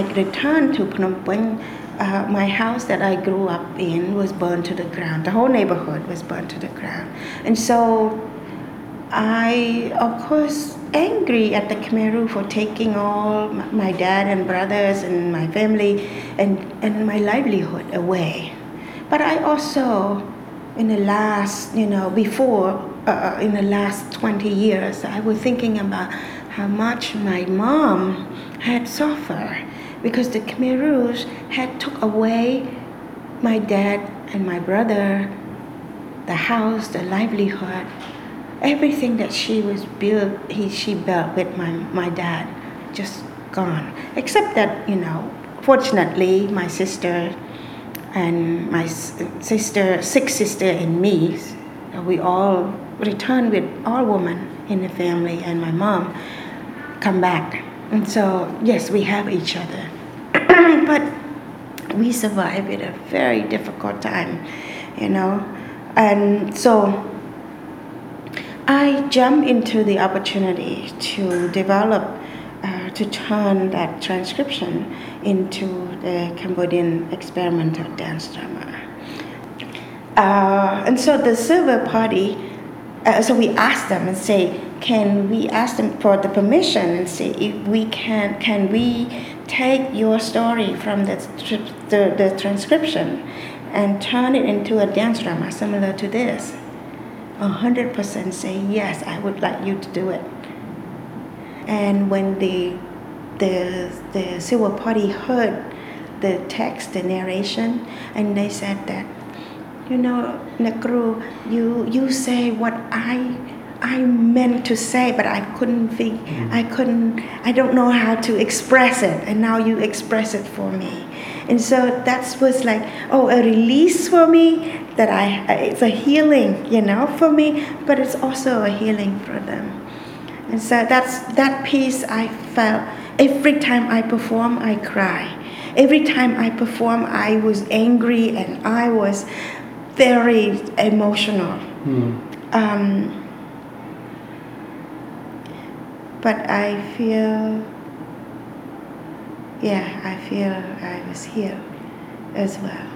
I returned to Phnom Penh, uh, my house that I grew up in was burned to the ground. The whole neighborhood was burned to the ground. And so I, of course, angry at the Khmer Rouge for taking all my dad and brothers and my family and, and my livelihood away. But I also, in the last, you know, before, uh, in the last 20 years, I was thinking about how much my mom had suffered because the Khmer Rouge had took away my dad and my brother, the house, the livelihood, everything that she was built, he, she built with my, my dad, just gone. Except that, you know, fortunately, my sister and my sister, six sister and me, we all returned with all women in the family and my mom come back. And so, yes, we have each other. but we survived it a very difficult time, you know. And so I jumped into the opportunity to develop, uh, to turn that transcription into the Cambodian experimental dance drama. Uh, and so the silver party, uh, so we asked them and say, can we ask them for the permission and say if we can can we take your story from the, the, the transcription and turn it into a dance drama similar to this. 100% say yes i would like you to do it. And when the the the silver party heard the text the narration and they said that you know Nakru, you you say what i I meant to say, but I couldn't think, mm-hmm. I couldn't, I don't know how to express it, and now you express it for me. And so that was like, oh, a release for me that I, it's a healing, you know, for me, but it's also a healing for them. And so that's that piece I felt every time I perform, I cry. Every time I perform, I was angry and I was very emotional. Mm. Um, but I feel, yeah, I feel I was here as well.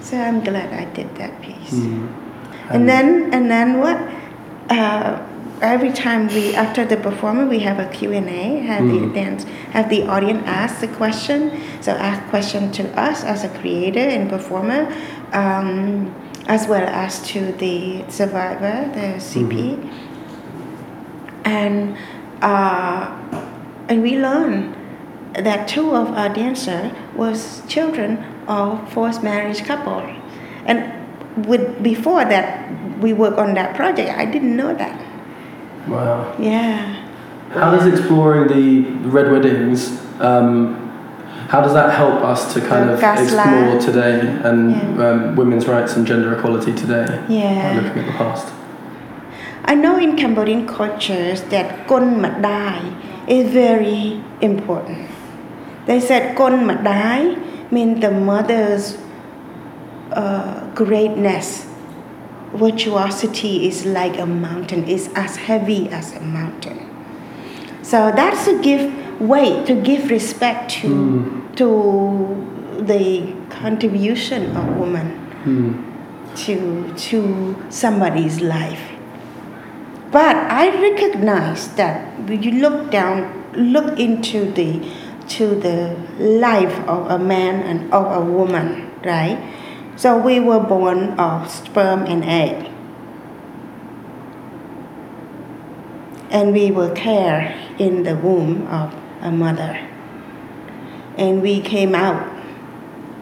So I'm glad I did that piece. Mm-hmm. And then, and then what? Uh, every time we after the performance we have a q&a have mm. the mm-hmm. dance have the audience ask the question so ask question to us as a creator and performer um, as well as to the survivor the cp mm-hmm and uh, and we learned that two of our dancers was children of forced marriage couple, and with before that we worked on that project. I didn't know that. Wow. Yeah. How does exploring the red weddings um, How does that help us to kind of explore today and Yeah. um, women's rights and gender equality today Yeah. by looking at the past? I know in Cambodian cultures that Kon Madai is very important. They said Kon Madai means the mother's uh, greatness. Virtuosity is like a mountain, is as heavy as a mountain. So that's to give weight, to give respect to, to the contribution of woman to, to somebody's life. But I recognize that when you look down, look into the to the life of a man and of a woman, right? So we were born of sperm and egg. And we were carried in the womb of a mother. And we came out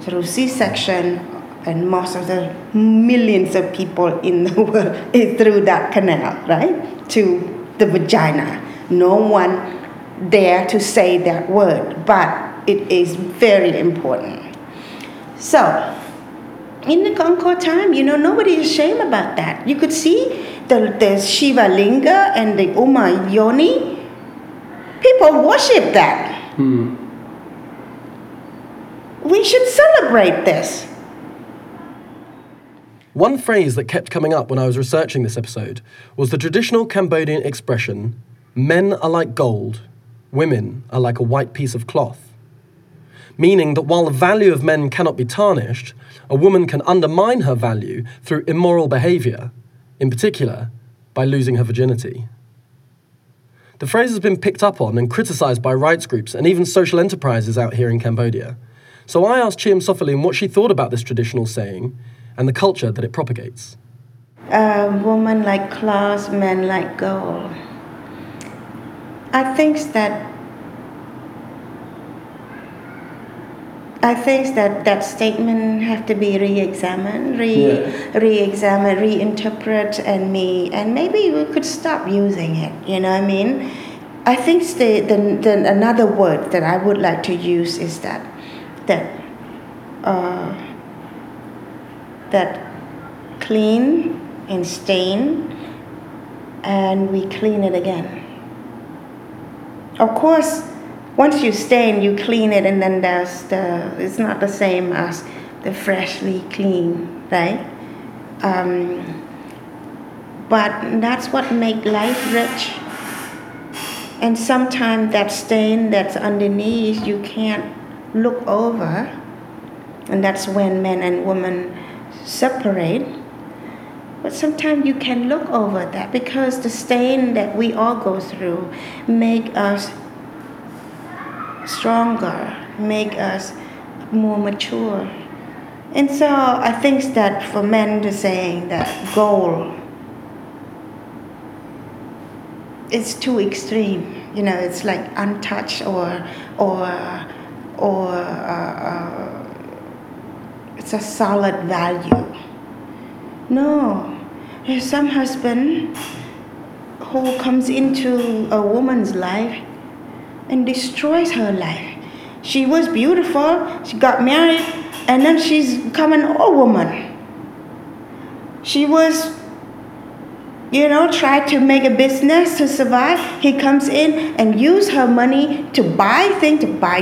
through C-section, and most of the millions of people in the world is through that canal, right, to the vagina. No one dare to say that word, but it is very important. So, in the Concord time, you know, nobody is ashamed about that. You could see the, the Shiva Linga and the Uma Yoni. People worship that. Hmm. We should celebrate this. One phrase that kept coming up when I was researching this episode was the traditional Cambodian expression men are like gold, women are like a white piece of cloth. Meaning that while the value of men cannot be tarnished, a woman can undermine her value through immoral behaviour, in particular, by losing her virginity. The phrase has been picked up on and criticised by rights groups and even social enterprises out here in Cambodia. So I asked Cheam Sophiline what she thought about this traditional saying and the culture that it propagates. A woman like cloth, men like gold. I think that I think that that statement have to be re-examined, re, Yeah. re-examined, reinterpret, and me, and maybe we could stop using it. You know what I mean? I think the, the, the another word that I would like to use is that that uh, that clean and stain, and we clean it again. Of course, once you stain, you clean it, and then there's the. It's not the same as the freshly clean, right? Um, but that's what make life rich. And sometimes that stain that's underneath, you can't look over, and that's when men and women separate. But sometimes you can look over that because the stain that we all go through make us stronger, make us more mature. And so I think that for men to saying that goal it's too extreme. You know, it's like untouched or or or uh, uh, it's a solid value. No, there's some husband who comes into a woman's life and destroys her life. She was beautiful, she got married, and then she's become an old woman. She was, you know, tried to make a business to survive. He comes in and use her money to buy things, to buy,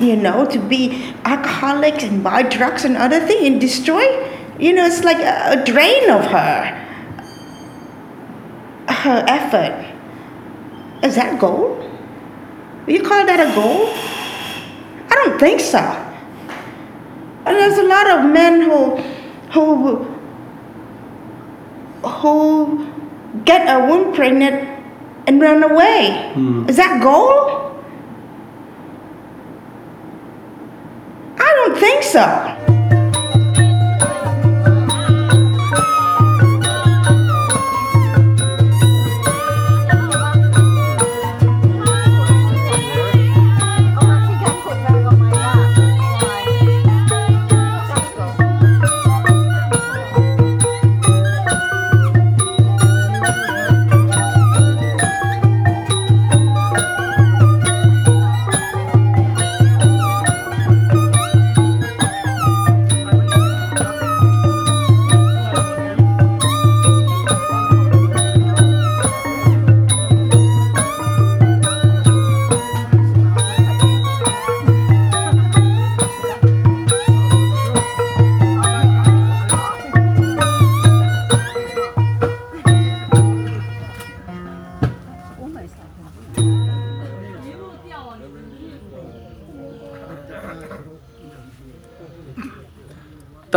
you know, to be alcoholics and buy drugs and other things and destroy. You know, it's like a, a drain of her, her effort. Is that gold? You call that a goal? I don't think so. And there's a lot of men who who who get a woman pregnant and run away. Hmm. Is that goal? Don't think so.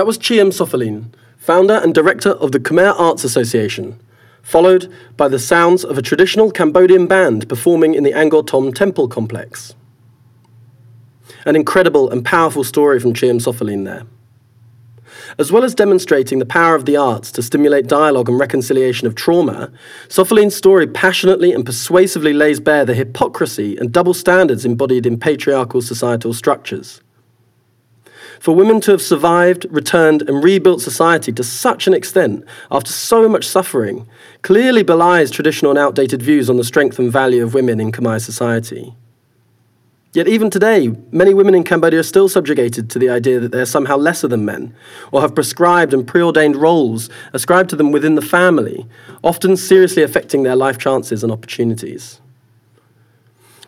Was Cheam Sophiline, founder and director of the Khmer Arts Association, followed by the sounds of a traditional Cambodian band performing in the Angkor Thom temple complex. An incredible and powerful story from Cheam Sophiline there. As well as demonstrating the power of the arts to stimulate dialogue and reconciliation of trauma, Sophiline's story passionately and persuasively lays bare the hypocrisy and double standards embodied in patriarchal societal structures. For women to have survived, returned, and rebuilt society to such an extent after so much suffering clearly belies traditional and outdated views on the strength and value of women in Khmer society. Yet even today, many women in Cambodia are still subjugated to the idea that they are somehow lesser than men, or have prescribed and preordained roles ascribed to them within the family, often seriously affecting their life chances and opportunities.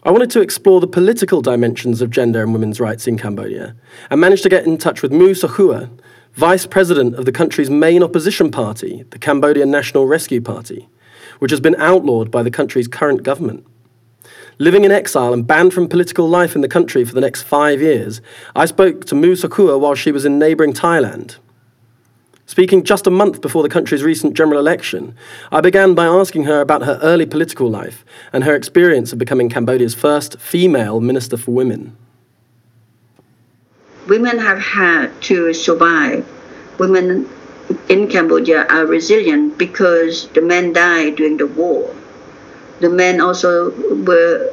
I wanted to explore the political dimensions of gender and women's rights in Cambodia, and managed to get in touch with Mu Sochua, vice president of the country's main opposition party, the Cambodian National Rescue Party, which has been outlawed by the country's current government. Living in exile and banned from political life in the country for the next five years, I spoke to Mu Sochua while she was in neighbouring Thailand. Speaking just a month before the country's recent general election, I began by asking her about her early political life and her experience of becoming Cambodia's first female Minister for Women. Women have had to survive. Women in Cambodia are resilient because the men died during the war the men also were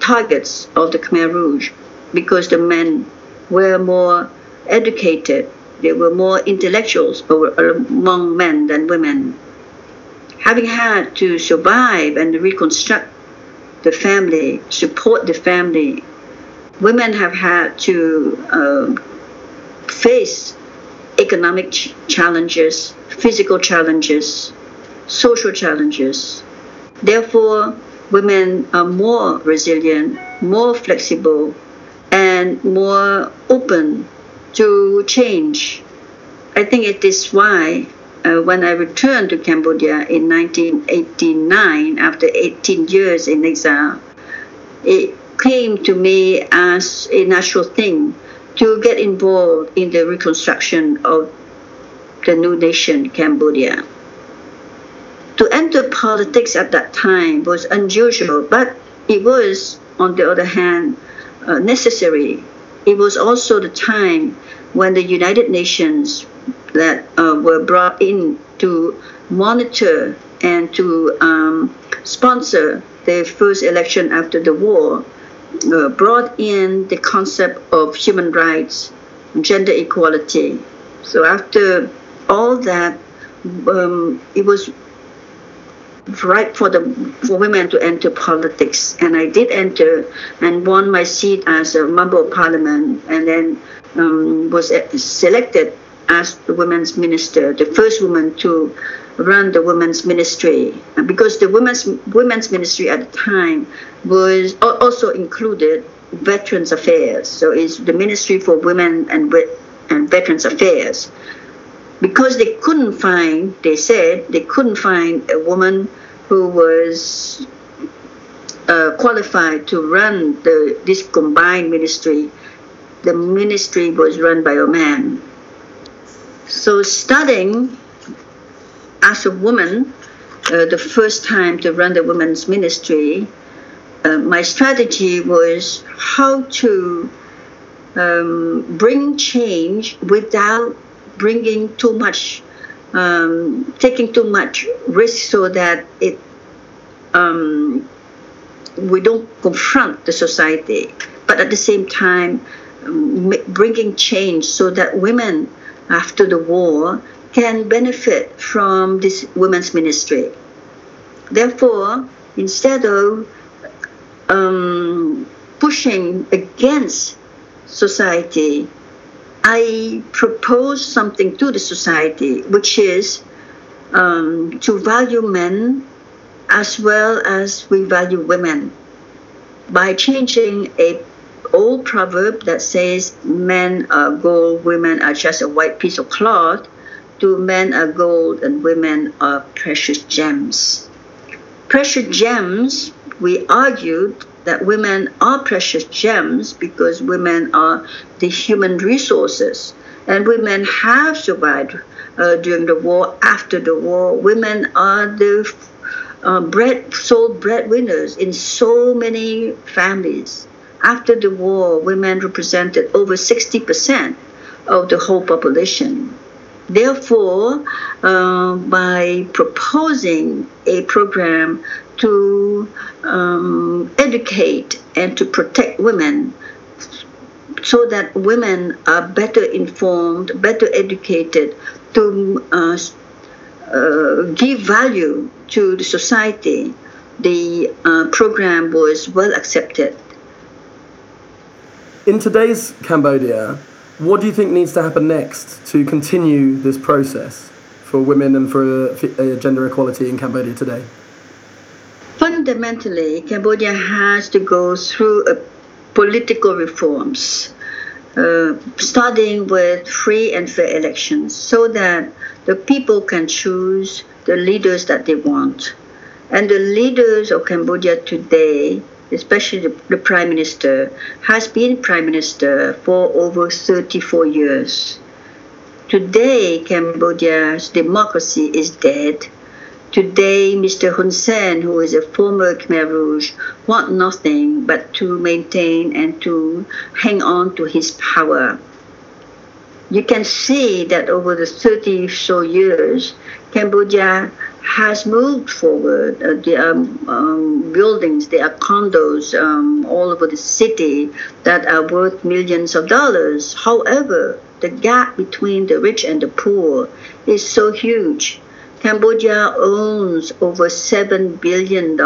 targets of the Khmer Rouge because the men were more educated, they were more intellectuals among men than women. Having had to survive and reconstruct the family, support the family, women have had to uh, face economic ch- challenges, physical challenges, social challenges, Therefore, women are more resilient, more flexible, and more open to change. I think it is why uh, when I returned to Cambodia in 1989, after 18 years in exile, it came to me as a natural thing to get involved in the reconstruction of the new nation, Cambodia to enter politics at that time was unusual, but it was, on the other hand, uh, necessary. It was also the time when the United Nations that uh, were brought in to monitor and to um, sponsor the first election after the war uh, brought in the concept of human rights, gender equality. So after all that, um, it was right for the for women to enter politics, and I did enter and won my seat as a member of parliament, and then um, was selected as the women's minister, the first woman to run the women's ministry, because the women's women's ministry at the time was also included veterans affairs, so it's the ministry for women and and veterans affairs because they couldn't find, they said, they couldn't find a woman who was uh, qualified to run the, this combined ministry. The ministry was run by a man. So, starting as a woman, uh, the first time to run the women's ministry, uh, my strategy was how to um, bring change without bringing too much, um, taking too much risk so that it um, we don't confront the society, but at the same time bringing change so that women after the war can benefit from this women's ministry. Therefore, instead of um, pushing against society I propose something to the society, which is um, to value men as well as we value women by changing a old proverb that says men are gold, women are just a white piece of cloth, to men are gold and women are precious gems. Precious gems, we argued, that women are precious gems because women are the human resources and women have survived uh, during the war. After the war, women are the uh, bread sole breadwinners in so many families. After the war, women represented over 60% of the whole population. Therefore, uh, by proposing a program to um, educate and to protect women so that women are better informed, better educated to uh, uh, give value to the society, the uh, program was well accepted. In today's Cambodia, what do you think needs to happen next to continue this process for women and for uh, gender equality in Cambodia today? Fundamentally, Cambodia has to go through political reforms, uh, starting with free and fair elections, so that the people can choose the leaders that they want. And the leaders of Cambodia today, especially the, the Prime Minister, has been Prime Minister for over 34 years. Today, Cambodia's democracy is dead. Today, Mr. Hun Sen, who is a former Khmer Rouge, want nothing but to maintain and to hang on to his power you can see that over the 30 so years, Cambodia has moved forward. Uh, there are um, buildings, there are condos um, all over the city that are worth millions of dollars. However, the gap between the rich and the poor is so huge. Cambodia owns over $7 billion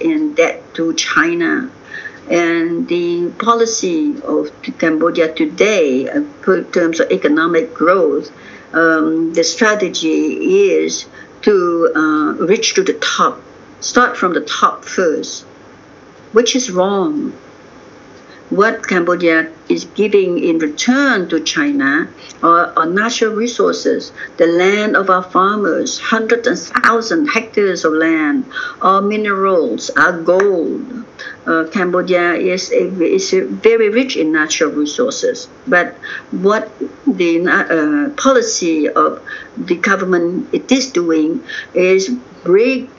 in debt to China. And the policy of Cambodia today, in terms of economic growth, um, the strategy is to uh, reach to the top, start from the top first, which is wrong what Cambodia is giving in return to China are, are natural resources, the land of our farmers, hundreds and thousands hectares of land, our minerals, our gold. Uh, Cambodia is, a, is a very rich in natural resources, but what the uh, policy of the government it is doing is bring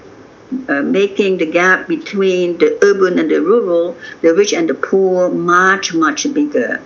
uh, making the gap between the urban and the rural, the rich and the poor, much, much bigger.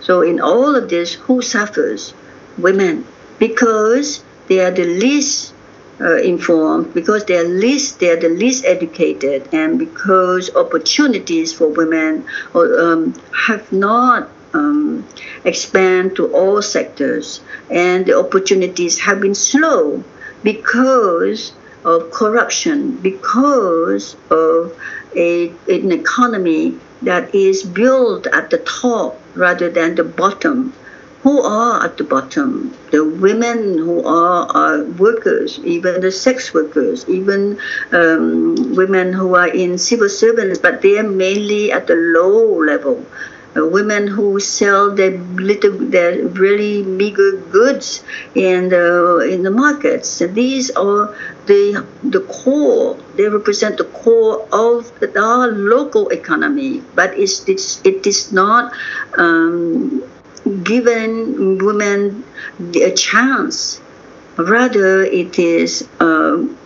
So, in all of this, who suffers? Women. Because they are the least uh, informed, because they are least they are the least educated, and because opportunities for women um, have not um, expand to all sectors, and the opportunities have been slow because of corruption because of a, an economy that is built at the top rather than the bottom. Who are at the bottom? The women who are, are workers, even the sex workers, even um, women who are in civil servants, but they are mainly at the low level women who sell their little their really meager goods in the in the markets. And these are the the core. They represent the core of our local economy, but it's, it's it is not um, given women a chance. Rather, it is um,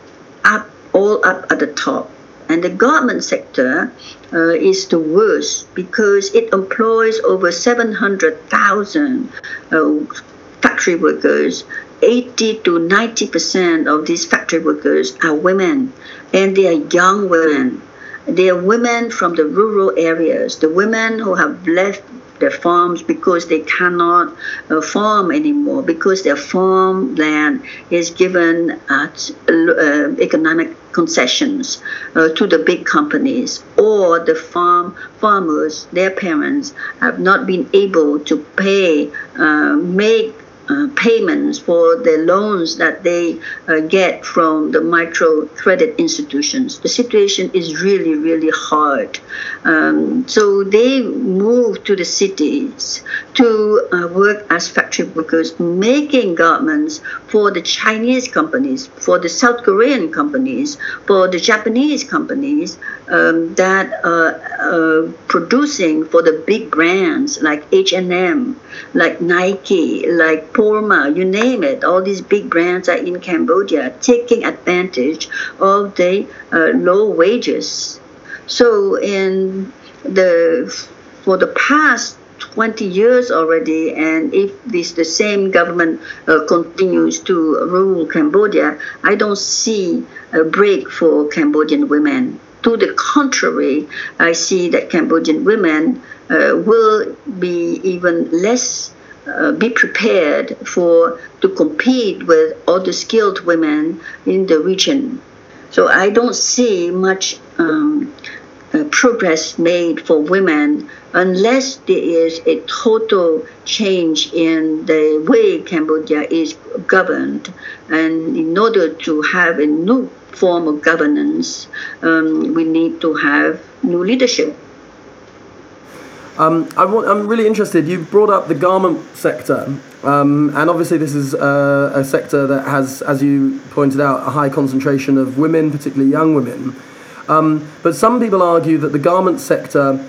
up all up at the top. And the government sector uh, is the worst because it employs over 700,000 uh, factory workers. 80 to 90 percent of these factory workers are women, and they are young women. They are women from the rural areas, the women who have left their farms because they cannot uh, farm anymore because their farmland is given at uh, economic concessions uh, to the big companies or the farm farmers their parents have not been able to pay uh, make payments for the loans that they uh, get from the micro credit institutions. The situation is really, really hard. Um, so they move to the cities to uh, work as factory workers, making garments for the Chinese companies, for the South Korean companies, for the Japanese companies um, that are uh, producing for the big brands like H&M, like Nike, like Puma, you name it. All these big brands are in Cambodia, taking advantage of the uh, low wages. So in the for the past 20 years already, and if this the same government uh, continues to rule Cambodia, I don't see a break for Cambodian women. To the contrary, I see that Cambodian women uh, will be even less uh, be prepared for to compete with other skilled women in the region. So I don't see much um, uh, progress made for women unless there is a total change in the way Cambodia is governed. And in order to have a new form of governance, um, we need to have new leadership. Um, I am really interested. You brought up the garment sector, um, and obviously this is uh, a sector that has, as you pointed out, a high concentration of women, particularly young women. Um, but some people argue that the garment sector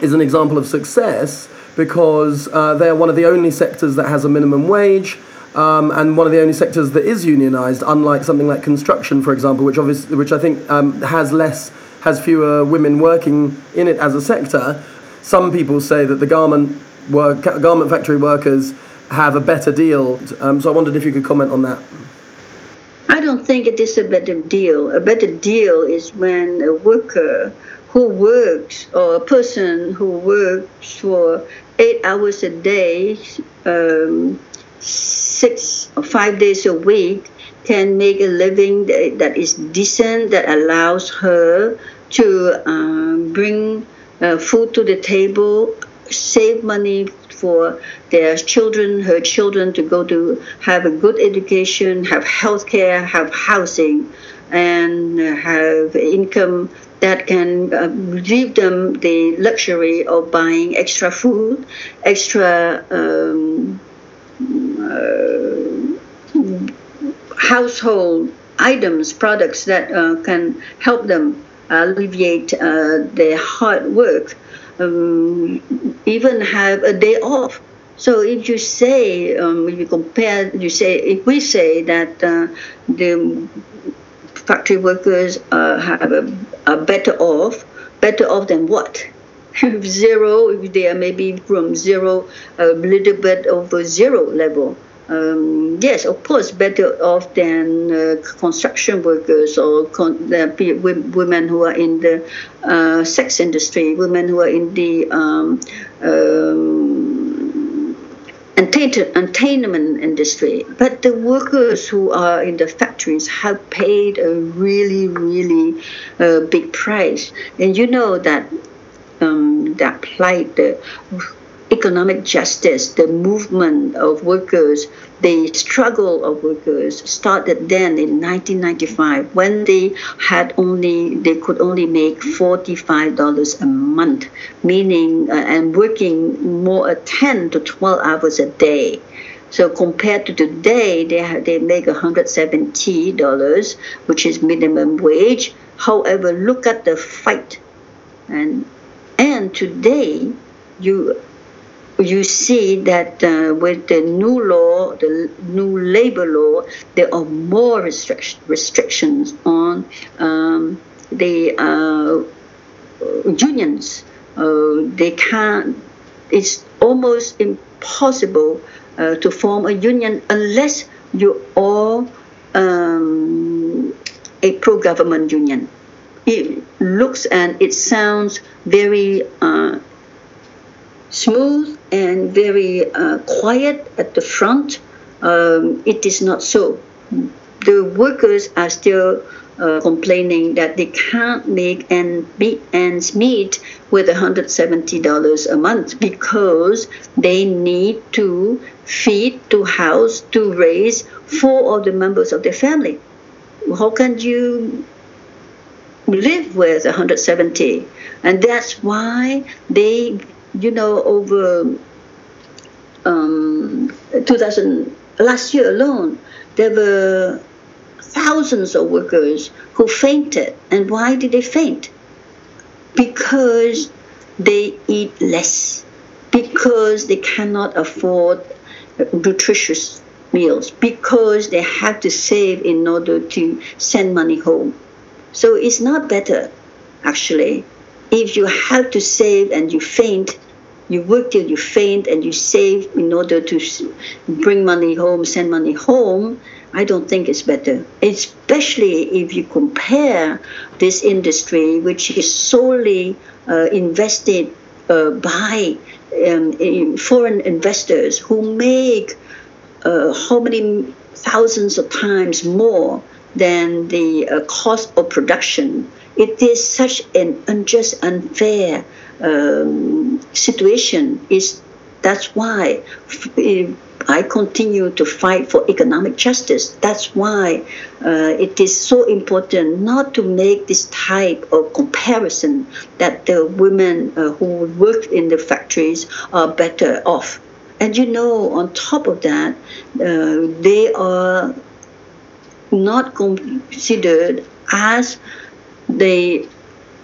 is an example of success because uh, they are one of the only sectors that has a minimum wage. Um, and one of the only sectors that is unionized, unlike something like construction, for example, which obviously, which I think um, has less, has fewer women working in it as a sector. Some people say that the garment work, garment factory workers have a better deal. Um, so I wondered if you could comment on that. I don't think it is a better deal. A better deal is when a worker who works or a person who works for eight hours a day, um, six or five days a week, can make a living that is decent, that allows her to um, bring uh, food to the table, save money for their children, her children to go to have a good education, have health care, have housing, and have income that can uh, give them the luxury of buying extra food, extra um, household items, products that uh, can help them alleviate uh, their hard work um, even have a day off. So if you say, um, if you compare, you say, if we say that uh, the factory workers uh, have a better off, better off than what? Zero, if they are maybe from zero, a little bit over zero level um, yes, of course, better off than uh, construction workers or con- women who are in the uh, sex industry, women who are in the um, um, entertainment industry. But the workers who are in the factories have paid a really, really uh, big price. And you know that um, that plight, the economic justice, the movement of workers, the struggle of workers started then in 1995 when they had only they could only make $45 a month, meaning uh, and working more uh, 10 to 12 hours a day. So compared to today, they have, they make $170, which is minimum wage. However, look at the fight, and and today you you see that uh, with the new law, the new labor law, there are more restric- restrictions on um, the uh, unions. Uh, they can't. It's almost impossible uh, to form a union unless you are um, a pro-government union. It looks and it sounds very uh, smooth and very uh, quiet at the front. Um, it is not so. The workers are still uh, complaining that they can't make ends meet with $170 a month because they need to feed, to house, to raise four of the members of their family. How can you live with 170? And that's why they, you know, over um, 2000 last year alone, there were thousands of workers who fainted. And why did they faint? Because they eat less, because they cannot afford nutritious meals, because they have to save in order to send money home. So it's not better, actually. If you have to save and you faint, you work till you faint and you save in order to bring money home, send money home, I don't think it's better. Especially if you compare this industry, which is solely uh, invested uh, by um, foreign investors who make uh, how many thousands of times more than the uh, cost of production. It is such an unjust, unfair um, situation. Is that's why I continue to fight for economic justice. That's why uh, it is so important not to make this type of comparison that the women uh, who work in the factories are better off. And you know, on top of that, uh, they are not considered as the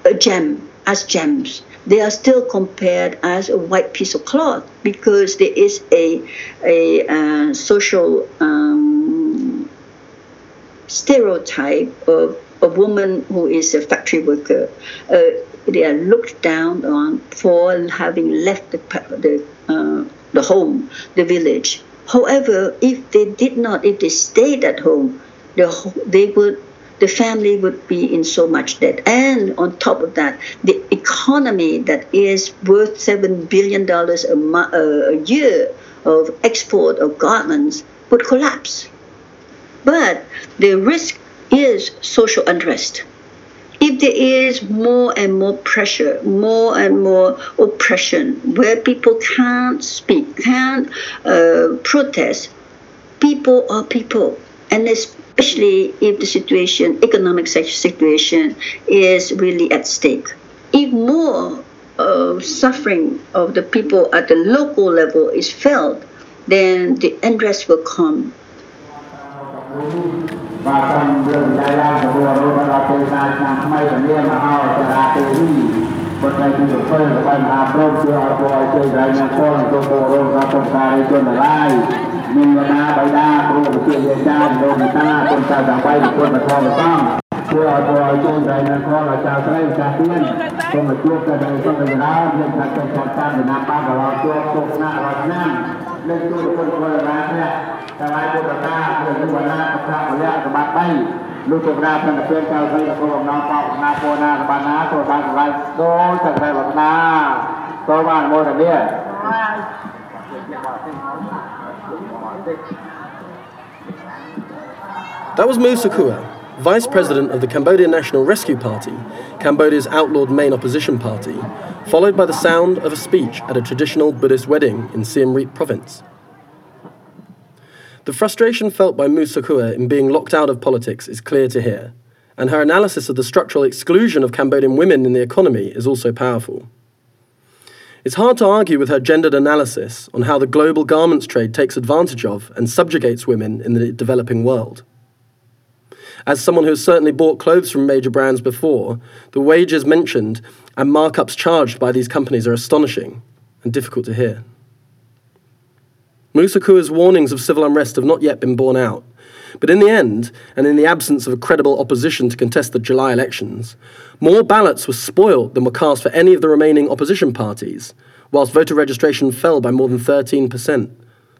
a gem, as gems they are still compared as a white piece of cloth because there is a, a uh, social um, stereotype of a woman who is a factory worker. Uh, they are looked down on for having left the, the, uh, the home, the village. However, if they did not, if they stayed at home, the, they would the family would be in so much debt. And on top of that, the economy that is worth $7 billion a, mo- a year of export of garments would collapse. But the risk is social unrest. If there is more and more pressure, more and more oppression, where people can't speak, can't uh, protest, people are people. And especially if the situation, economic situation, is really at stake. If more uh, suffering of the people at the local level is felt, then the unrest will come. មានវតាបៃតាគ្រូវិទ្យាចារ្យលោកតាគុណតាតាបៃគុណបធមសំជួយឲ្យពលឲ្យជួយដែលនគរឲ្យចៅស្រីចាស់ទៀតសូមជួយទៅដល់សុខវិហារយើងថាទៅខត់តាមដំណាក់បានកន្លងជួបទុកណារត់ណាលើកទូលគុណពលរាព្រះតាឡាយពុទ្ធតាព្រះនិវតាប្រកាសវៈសម្បត្តិ3លោកជំរាបព្រះពេលចៅស្រីរបស់អំណរប៉ោណាពោណារបស់ណាចូលបានសម្រាប់ដូចតែរតនាតបានមួយរបៀបបាទ That was Mu Sochua, vice president of the Cambodian National Rescue Party, Cambodia's outlawed main opposition party, followed by the sound of a speech at a traditional Buddhist wedding in Siem Reap province. The frustration felt by Mu Sochua in being locked out of politics is clear to hear, and her analysis of the structural exclusion of Cambodian women in the economy is also powerful. It's hard to argue with her gendered analysis on how the global garments trade takes advantage of and subjugates women in the developing world. As someone who has certainly bought clothes from major brands before, the wages mentioned and markups charged by these companies are astonishing and difficult to hear. Mu Sochua's warnings of civil unrest have not yet been borne out, but in the end, and in the absence of a credible opposition to contest the July elections, more ballots were spoiled than were cast for any of the remaining opposition parties, whilst voter registration fell by more than 13%,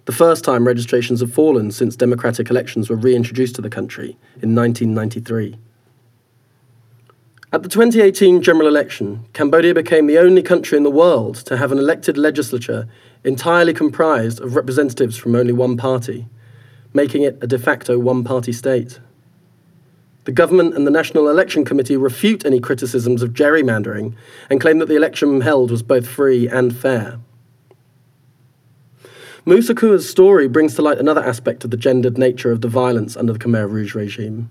the first time registrations have fallen since democratic elections were reintroduced to the country in 1993. At the 2018 general election, Cambodia became the only country in the world to have an elected legislature entirely comprised of representatives from only one party making it a de facto one party state. The government and the National Election Committee refute any criticisms of gerrymandering and claim that the election held was both free and fair. Mu Sochua's story brings to light another aspect of the gendered nature of the violence under the Khmer Rouge regime,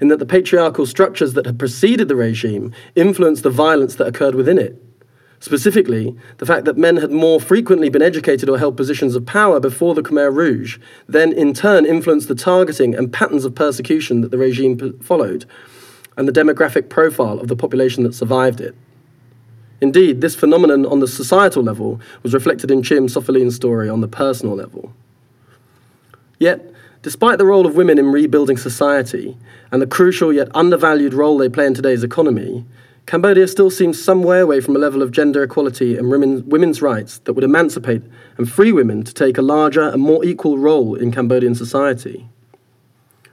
in that the patriarchal structures that had preceded the regime influenced the violence that occurred within it. Specifically, the fact that men had more frequently been educated or held positions of power before the Khmer Rouge then in turn influenced the targeting and patterns of persecution that the regime p- followed, and the demographic profile of the population that survived it. Indeed, this phenomenon on the societal level was reflected in Cheam Sophiline's story on the personal level. Yet, despite the role of women in rebuilding society and the crucial yet undervalued role they play in today's economy, Cambodia still seems some way away from a level of gender equality and women, women's rights that would emancipate and free women to take a larger and more equal role in Cambodian society.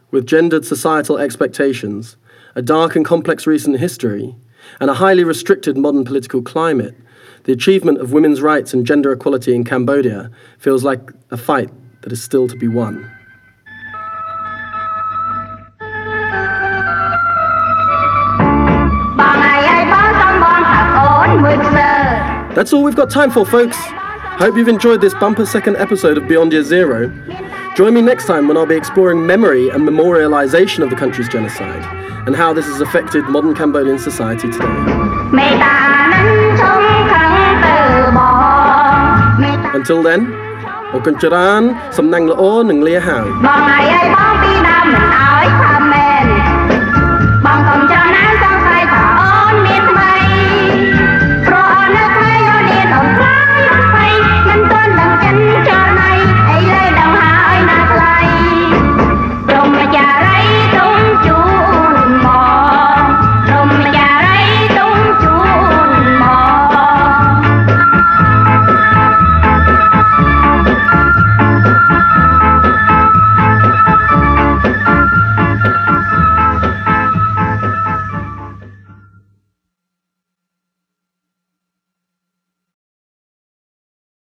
With gendered societal expectations, a dark and complex recent history, and a highly restricted modern political climate, the achievement of women's rights and gender equality in Cambodia feels like a fight that is still to be won. That's all we've got time for, folks. Hope you've enjoyed this bumper second episode of Beyond Year Zero. Join me next time when I'll be exploring memory and memorialization of the country's genocide and how this has affected modern Cambodian society today. Until then, Okancharan, Samnang Lao, Nang Lia Hao.